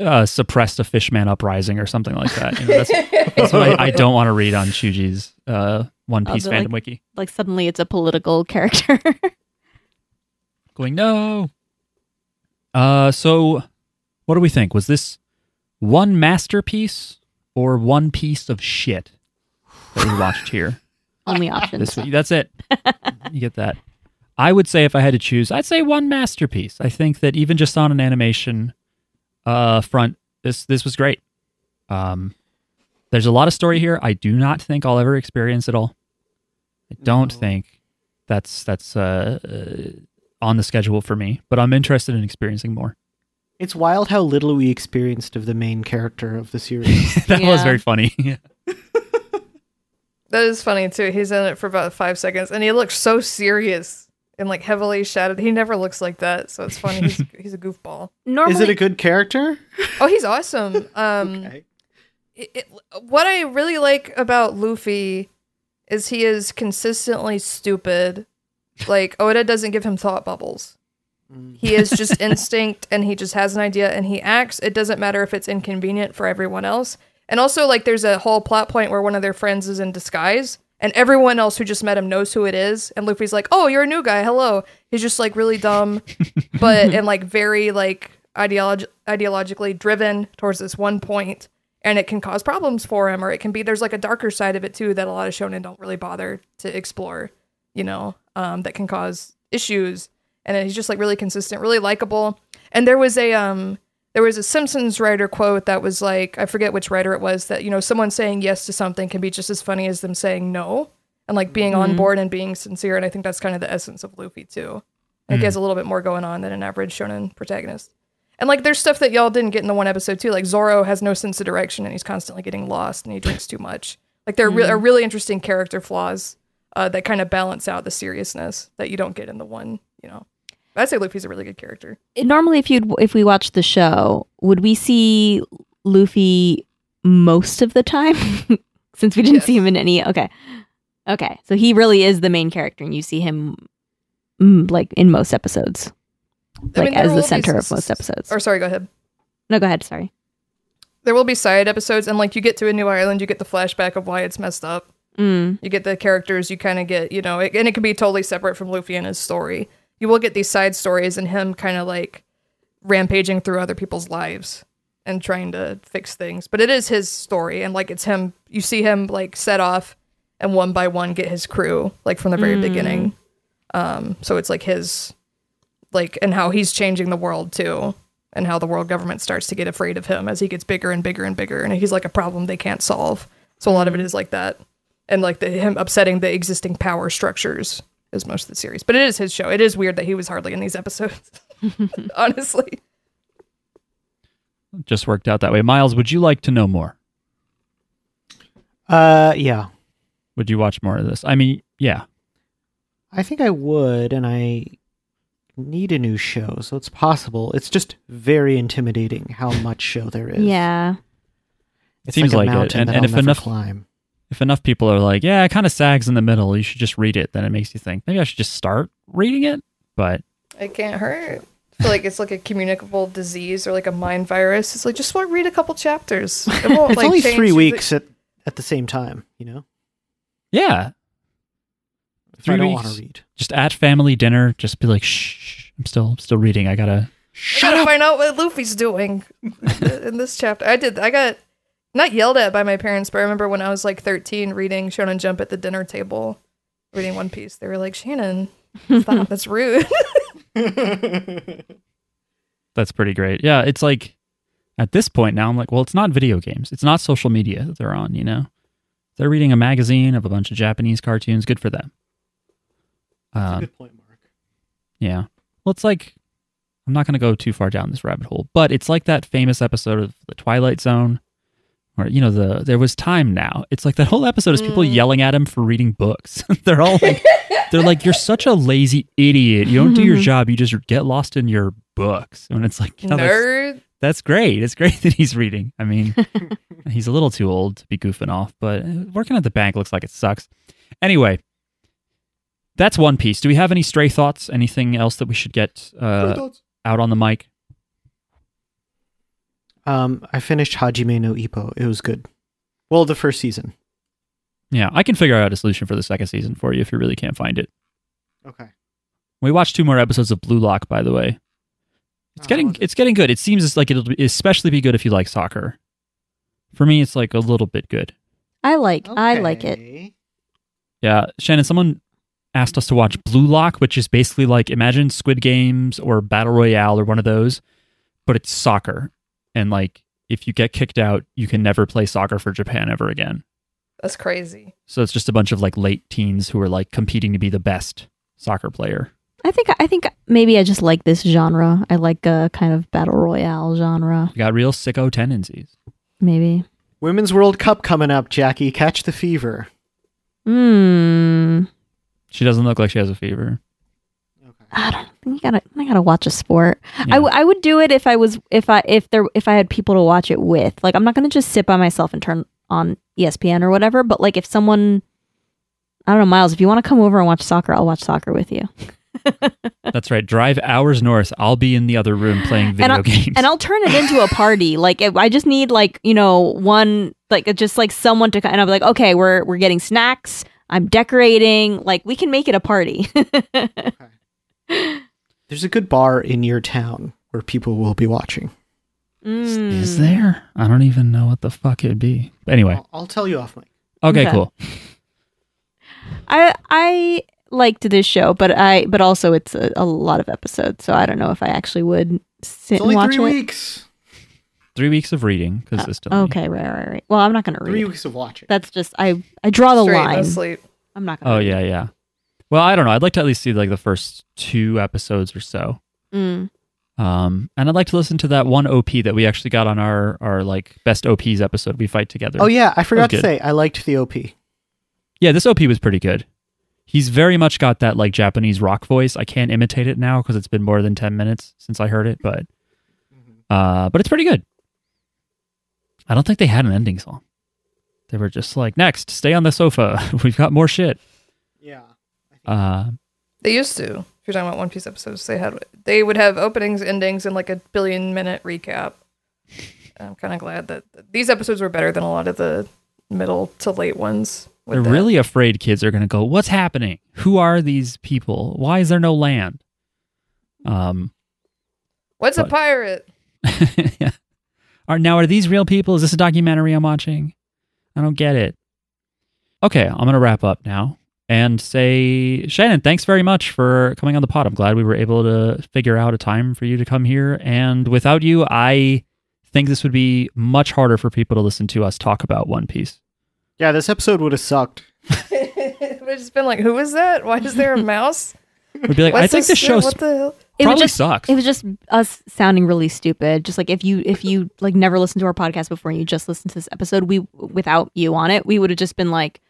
uh, suppressed a fishman uprising or something like that. You know, that's, that's what I, I don't want to read on Chuji's uh, One Oh, Piece fandom like- wiki. like suddenly it's a political character. Going no. Uh, so what do we think? Was this one masterpiece or one piece of shit that we watched here? Only options. This, that's it. you get that. I would say if I had to choose, I'd say one masterpiece. I think that even just on an animation uh, front, this this was great. Um, there's a lot of story here. I do not think I'll ever experience it all. I don't No. think that's that's uh, uh, on the schedule for me, but I'm interested in experiencing more. It's wild how little we experienced of the main character of the series. that was very funny. That is funny too. He's in it for about five seconds, and he looks so serious and like heavily shadowed. He never looks like that, so it's funny. He's he's a goofball. Normally, Is it a good character? Oh, he's awesome. Um, Okay. It, it, what I really like about Luffy is he is consistently stupid. Like Oda doesn't give him thought bubbles. Mm. He is just instinct and he just has an idea and he acts. It doesn't matter if it's inconvenient for everyone else. And also like there's a whole plot point where one of their friends is in disguise and everyone else who just met him knows who it is and Luffy's like, "Oh, you're a new guy. Hello." He's just like really dumb but and like very like ideolog- ideologically driven towards this one point and it can cause problems for him or it can be there's like a darker side of it too that a lot of shonen don't really bother to explore you know um, that can cause issues. And he's just like really consistent really likable. And there was a um there was a simpsons writer quote that was like i forget which writer it was that you know someone saying yes to something can be just as funny as them saying no and like being on board and being sincere and i think that's kind of the essence of luffy too. Like he has a little bit more going on than an average shonen protagonist. And like there's stuff that y'all didn't get in the one episode too. Like Zoro has no sense of direction and he's constantly getting lost and he drinks too much. Like there are, re- are really interesting character flaws uh, that kind of balance out the seriousness that you don't get in the one. You know, I'd say Luffy's a really good character. normally if you would if we watch the show, would we see Luffy most of the time? Since we didn't Yes. see him in any. Okay, okay, so he really is the main character, and you see him mm, like in most episodes, like mean, as the center of most episodes. Or sorry, go ahead. no, go ahead. Sorry. There will be side episodes and like you get to a new island, you get the flashback of why it's messed up. Mm. You get the characters, you kind of get, you know, it, and it can be totally separate from Luffy and his story. You will get these side stories and him kind of like rampaging through other people's lives and trying to fix things. But it is his story, and like it's him. You see him like set off and one by one get his crew like from the very beginning. Um, so it's like his, like, and how he's changing the world too. And how the world government starts to get afraid of him as he gets bigger and bigger and bigger, and he's like a problem they can't solve. So a lot of it is like that and like the, him upsetting the existing power structures is most of the series. But it is his show. It is weird that he was hardly in these episodes. Honestly, Just worked out that way. Miles, would you like to know more? Uh, yeah. Would you watch more of this? I mean, yeah. I think I would, and I need a new show, so it's possible. It's just very intimidating how much show there is. Yeah. It's Seems like, like a it, mountain and- that and I'll if never enough- climb. If enough people are like, yeah, it kind of sags in the middle, you should just read it, then it makes you think, maybe I should just start reading it. But it can't hurt. I feel like it's like a communicable disease or like a mind virus. It's like just want read a couple chapters. It won't It's like only change three the- weeks at, at the same time, you know? yeah, If Three I don't weeks. want to read. just at family dinner, just be like, shh, shh, I'm still still reading. I gotta. I gotta find out what Luffy's doing in this chapter. I did. I got not yelled at by my parents, but I remember when I was like 13 reading Shonen Jump at the dinner table, reading One Piece. They were like, "Shannon, stop. That's rude." That's pretty great. Yeah, it's like at this point now, I'm like, well, it's not video games. It's not social media that they're on. You know, they're reading a magazine of a bunch of Japanese cartoons. Good for them. That's a Um, good point, Marc. Yeah. Well, it's like I'm not going to go too far down this rabbit hole, but it's like that famous episode of The Twilight Zone where you know the there was time now. It's like that whole episode is people Mm. yelling at him for reading books. they're all like they're like you're such a lazy idiot. You don't do your job. You just get lost in your books. And it's like no, that's, Nerd. that's great. It's great that he's reading. I mean, he's a little too old to be goofing off, but uh, working at the bank looks like it sucks. Anyway, that's One Piece. Do we have any stray thoughts? Anything else that we should get uh, out on the mic? Um, I finished Hajime no Ippo. It was good. Well, the first season. Yeah, I can figure out a solution for the second season for you if you really can't find it. Okay. We watched two more episodes of Blue Lock, by the way. It's Oh, getting was it? it's getting good. It seems like it'll be- especially be good if you like soccer. For me, it's like a little bit good. I like I like it. Yeah, Shannon, someone asked us to watch Blue Lock, which is basically like imagine Squid Games or Battle Royale or one of those, but it's soccer. And like if you get kicked out, you can never play soccer for Japan ever again. That's crazy. So it's just a bunch of like late teens who are like competing to be the best soccer player. I think I think maybe I just like this genre. I like a kind of battle royale genre. You got real sicko tendencies. Maybe. Women's World Cup coming up, Jackie. Catch the fever. Hmm. She doesn't look like she has a fever. I don't. You gotta. I gotta watch a sport. I, Yeah. w- I would do it if I was if I if there if I had people to watch it with. Like I'm not gonna just sit by myself and turn on ESPN or whatever. But like if someone, I don't know, Miles, if you want to come over and watch soccer, I'll watch soccer with you. That's right. Drive hours north. I'll be in the other room playing video I'll- games. and I'll turn it into a party. Like if I just need like you know one like just like someone to and I'll be like, okay, we're we're getting snacks. I'm decorating. Like we can make it a party. There's a good bar in your town where people will be watching. Mm. Is there? I don't even know what the fuck it'd be. Anyway, I'll, I'll tell you off mic. okay, Okay. cool. I I liked this show, but I but also it's a, a lot of episodes, so I don't know if I actually would sit It's only and watch three it. weeks. Three weeks of reading consistently. Okay, right, right, right. Well, I'm not gonna read. Three weeks of watching. That's just I I draw the Straight, no line. sleep. I'm not gonna. Oh read. yeah, yeah. Well, I don't know. I'd like to at least see like the first two episodes or so. Mm. Um, and I'd like to listen to that one OP that we actually got on our our like best OPs episode. We fight together. Oh yeah, I forgot to good. say I liked the OP. yeah. This OP was pretty good. He's very much got that like Japanese rock voice. I can't imitate it now because it's been more than ten minutes since I heard it, but uh, but it's pretty good. I don't think they had an ending song. They were just like, next, stay on the sofa. We've got more shit. Yeah. Uh, They used to. If you're talking about One Piece episodes, they had they would have openings, endings, and like a billion minute recap. I'm kind of glad that these episodes were better than a lot of the middle to late ones. They're that. really afraid kids are going to go, What's happening? Who are these people? Why is there no land? Um, What's a pirate? yeah. Are now are these real people? Is this a documentary I'm watching? I don't get it. Okay, I'm gonna wrap up now and say, Shannon, thanks very much for coming on the pod. I'm glad we were able to figure out a time for you to come here. And without you, I think this would be much harder for people to listen to us talk about One Piece. Yeah, this episode would have sucked. It's just been like, who is that? Why is there a mouse? We'd be like, I What's think this show What the hell? It would probably just sucks. it was just us sounding really stupid. Just like if you if you like never listened to our podcast before and you just listened to this episode, we without you on it, we would have just been like,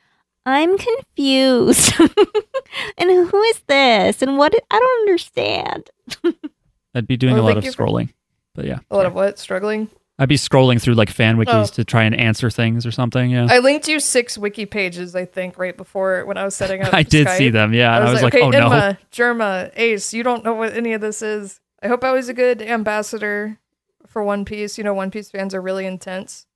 I'm confused. and who is this? And what I don't understand. I'd be doing Well, a lot of you for- scrolling. But yeah, A lot of what? Struggling? I'd be scrolling through like fan wikis Oh. to try and answer things or something. Yeah, I linked you six wiki pages, I think, right before when I was setting up. I did Skype. see them. Yeah, I and was, I was like, okay, oh no. Enma, Germa, Ace, you don't know what any of this is. I hope I was a good ambassador for One Piece. You know, One Piece fans are really intense,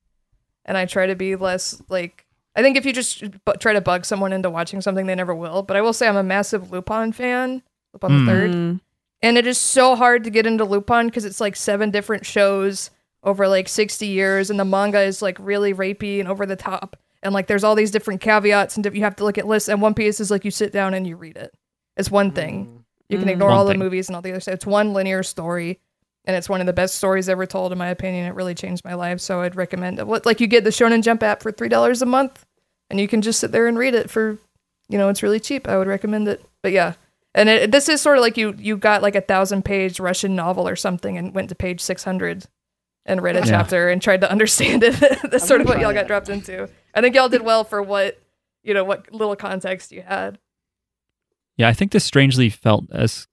and I try to be less like. I think if you just bu- try to bug someone into watching something, they never will. But I will say I'm a massive Lupin fan, Lupin Mm. the Third, Mm. and it is so hard to get into Lupin because it's like seven different shows over like 60 years, and the manga is like really rapey and over the top, and like there's all these different caveats, and you have to look at lists. And One Piece is like you sit down and you read it. It's one thing. You can Mm. ignore One all thing. the movies and all the other stuff. It's one linear story, and it's one of the best stories ever told, in my opinion. It really changed my life, so I'd recommend it. Like you get the Shonen Jump app for three dollars a month, and you can just sit there and read it for, you know, it's really cheap. I would recommend it. But yeah, and it, this is sort of like you you got like a thousand page Russian novel or something and went to page six hundred. And read a Yeah. chapter and tried to understand it. That's sort of what y'all got that. dropped into. I think y'all did well for what, you know, what little context you had. Yeah, I think this strangely felt as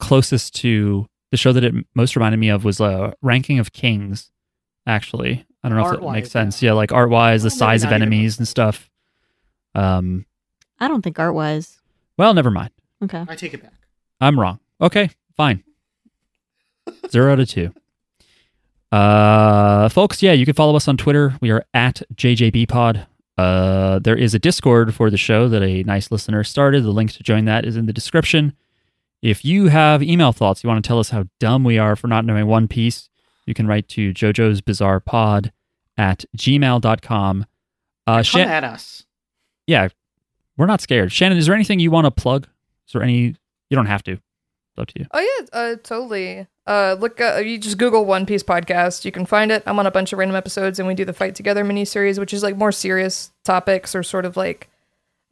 closest to the show that it most reminded me of was uh, Ranking of Kings. Actually, I don't know if that Art-wise, makes sense. Yeah, like art wise, the size of not even. enemies and stuff. Um, I don't think art wise. well, never mind. Okay. I take it back. I'm wrong. Okay, fine. Zero to two. Uh, folks, yeah, you can follow us on Twitter. We are at JJBpod. Uh, there is a Discord for the show that a nice listener started. The link to join that is in the description. If you have email thoughts, you want to tell us how dumb we are for not knowing One Piece, you can write to JoJo's Bizarre Pod at gmail.com. Uh, Come Shan- at us. yeah, we're not scared. Shannon, is there anything you want to plug? Is there any? You don't have to. It's up to you. Oh yeah, uh, totally. Uh, look, uh, you just Google One Piece podcast. You can find it. I'm on a bunch of random episodes, and we do the Fight Together miniseries, which is like more serious topics or sort of like,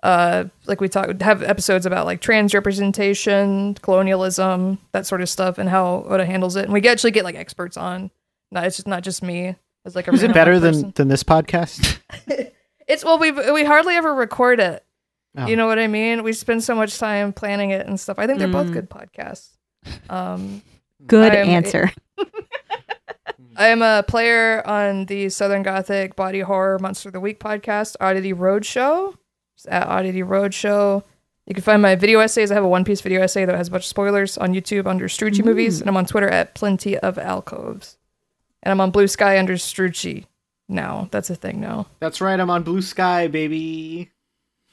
uh, like we talk have episodes about like trans representation, colonialism, that sort of stuff, and how Oda handles it. And we actually get like experts on. Not it's just not just me. It's like a Is it random better than than this podcast? It's well, we we hardly ever record it. Oh. You know what I mean? We spend so much time planning it and stuff. I think they're both Mm. good podcasts. Um, Good I am- answer. I am a player on the Southern Gothic Body Horror Monster of the Week podcast, Oddity Roadshow. It's at Oddity Roadshow. You can find my video essays. I have a One Piece video essay that has a bunch of spoilers on YouTube under Strucci Movies, and I'm on Twitter at Plenty of Alcoves. And I'm on Bluesky under Strucci now. That's a thing now. That's right. I'm on Bluesky, baby.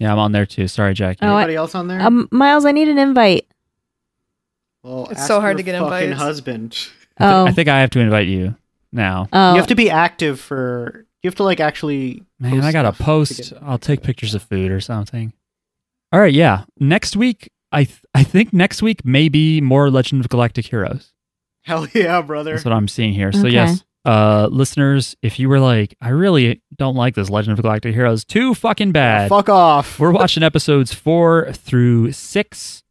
Yeah, I'm on there too. Sorry, Jackie. Oh, I- Anybody else on there? Um, Miles, I need an invite. well, It's so hard to get fucking invites. husband. I, thi- Oh, I think I have to invite you now. oh, You have to be active for. You have to like actually. Man, post I gotta stuff to post. get- I'll take pictures of food or something. All right, yeah. Next week, I th- I think next week may be more Legend of Galactic Heroes. Hell yeah, brother. That's what I'm seeing here. So Okay. yes, uh, listeners, if you were like, I really don't like this Legend of Galactic Heroes, too fucking bad. Fuck off. We're watching episodes four through six.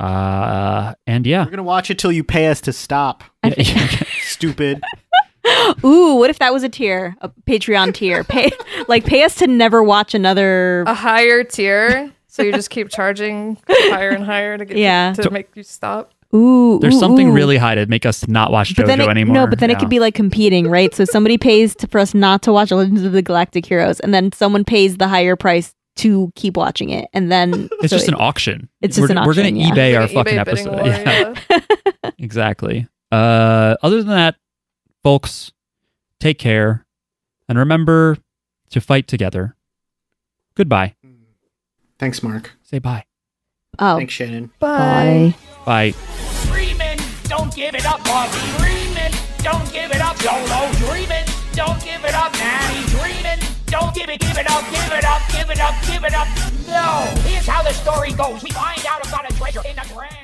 Uh, and yeah, We're gonna watch it till you pay us to stop. I Yeah, think- Stupid. Ooh, what if that was a tier, a Patreon tier? Pay like pay us to never watch another. A higher tier. So you just keep charging higher and higher to get Yeah. to, make you stop. Ooh, there's ooh, something ooh. really high to make us not watch But then JoJo it, anymore. no, but then it could be like competing, right? So somebody pays to, for us not to watch Legends of the Galactic Heroes, and then someone pays the higher price to keep watching it, and then It's so just an auction. It's just we're, an We're gonna yeah. eBay our Like an fucking eBay episode. war, Yeah, yeah. exactly. Uh, other than that, folks, take care and remember to fight together. Goodbye. Thanks, Marc. Say bye. oh Thanks, Shannon. bye. Bye. Dreamin', don't give it up, Bobby. Dreamin', don't give it up, Yolo. Dreamin', don't give it up, Natty. Dreamin', don't give it, give it up, give it up, give it up, give it up. No, here's how the story goes. We find out about a treasure in the Line.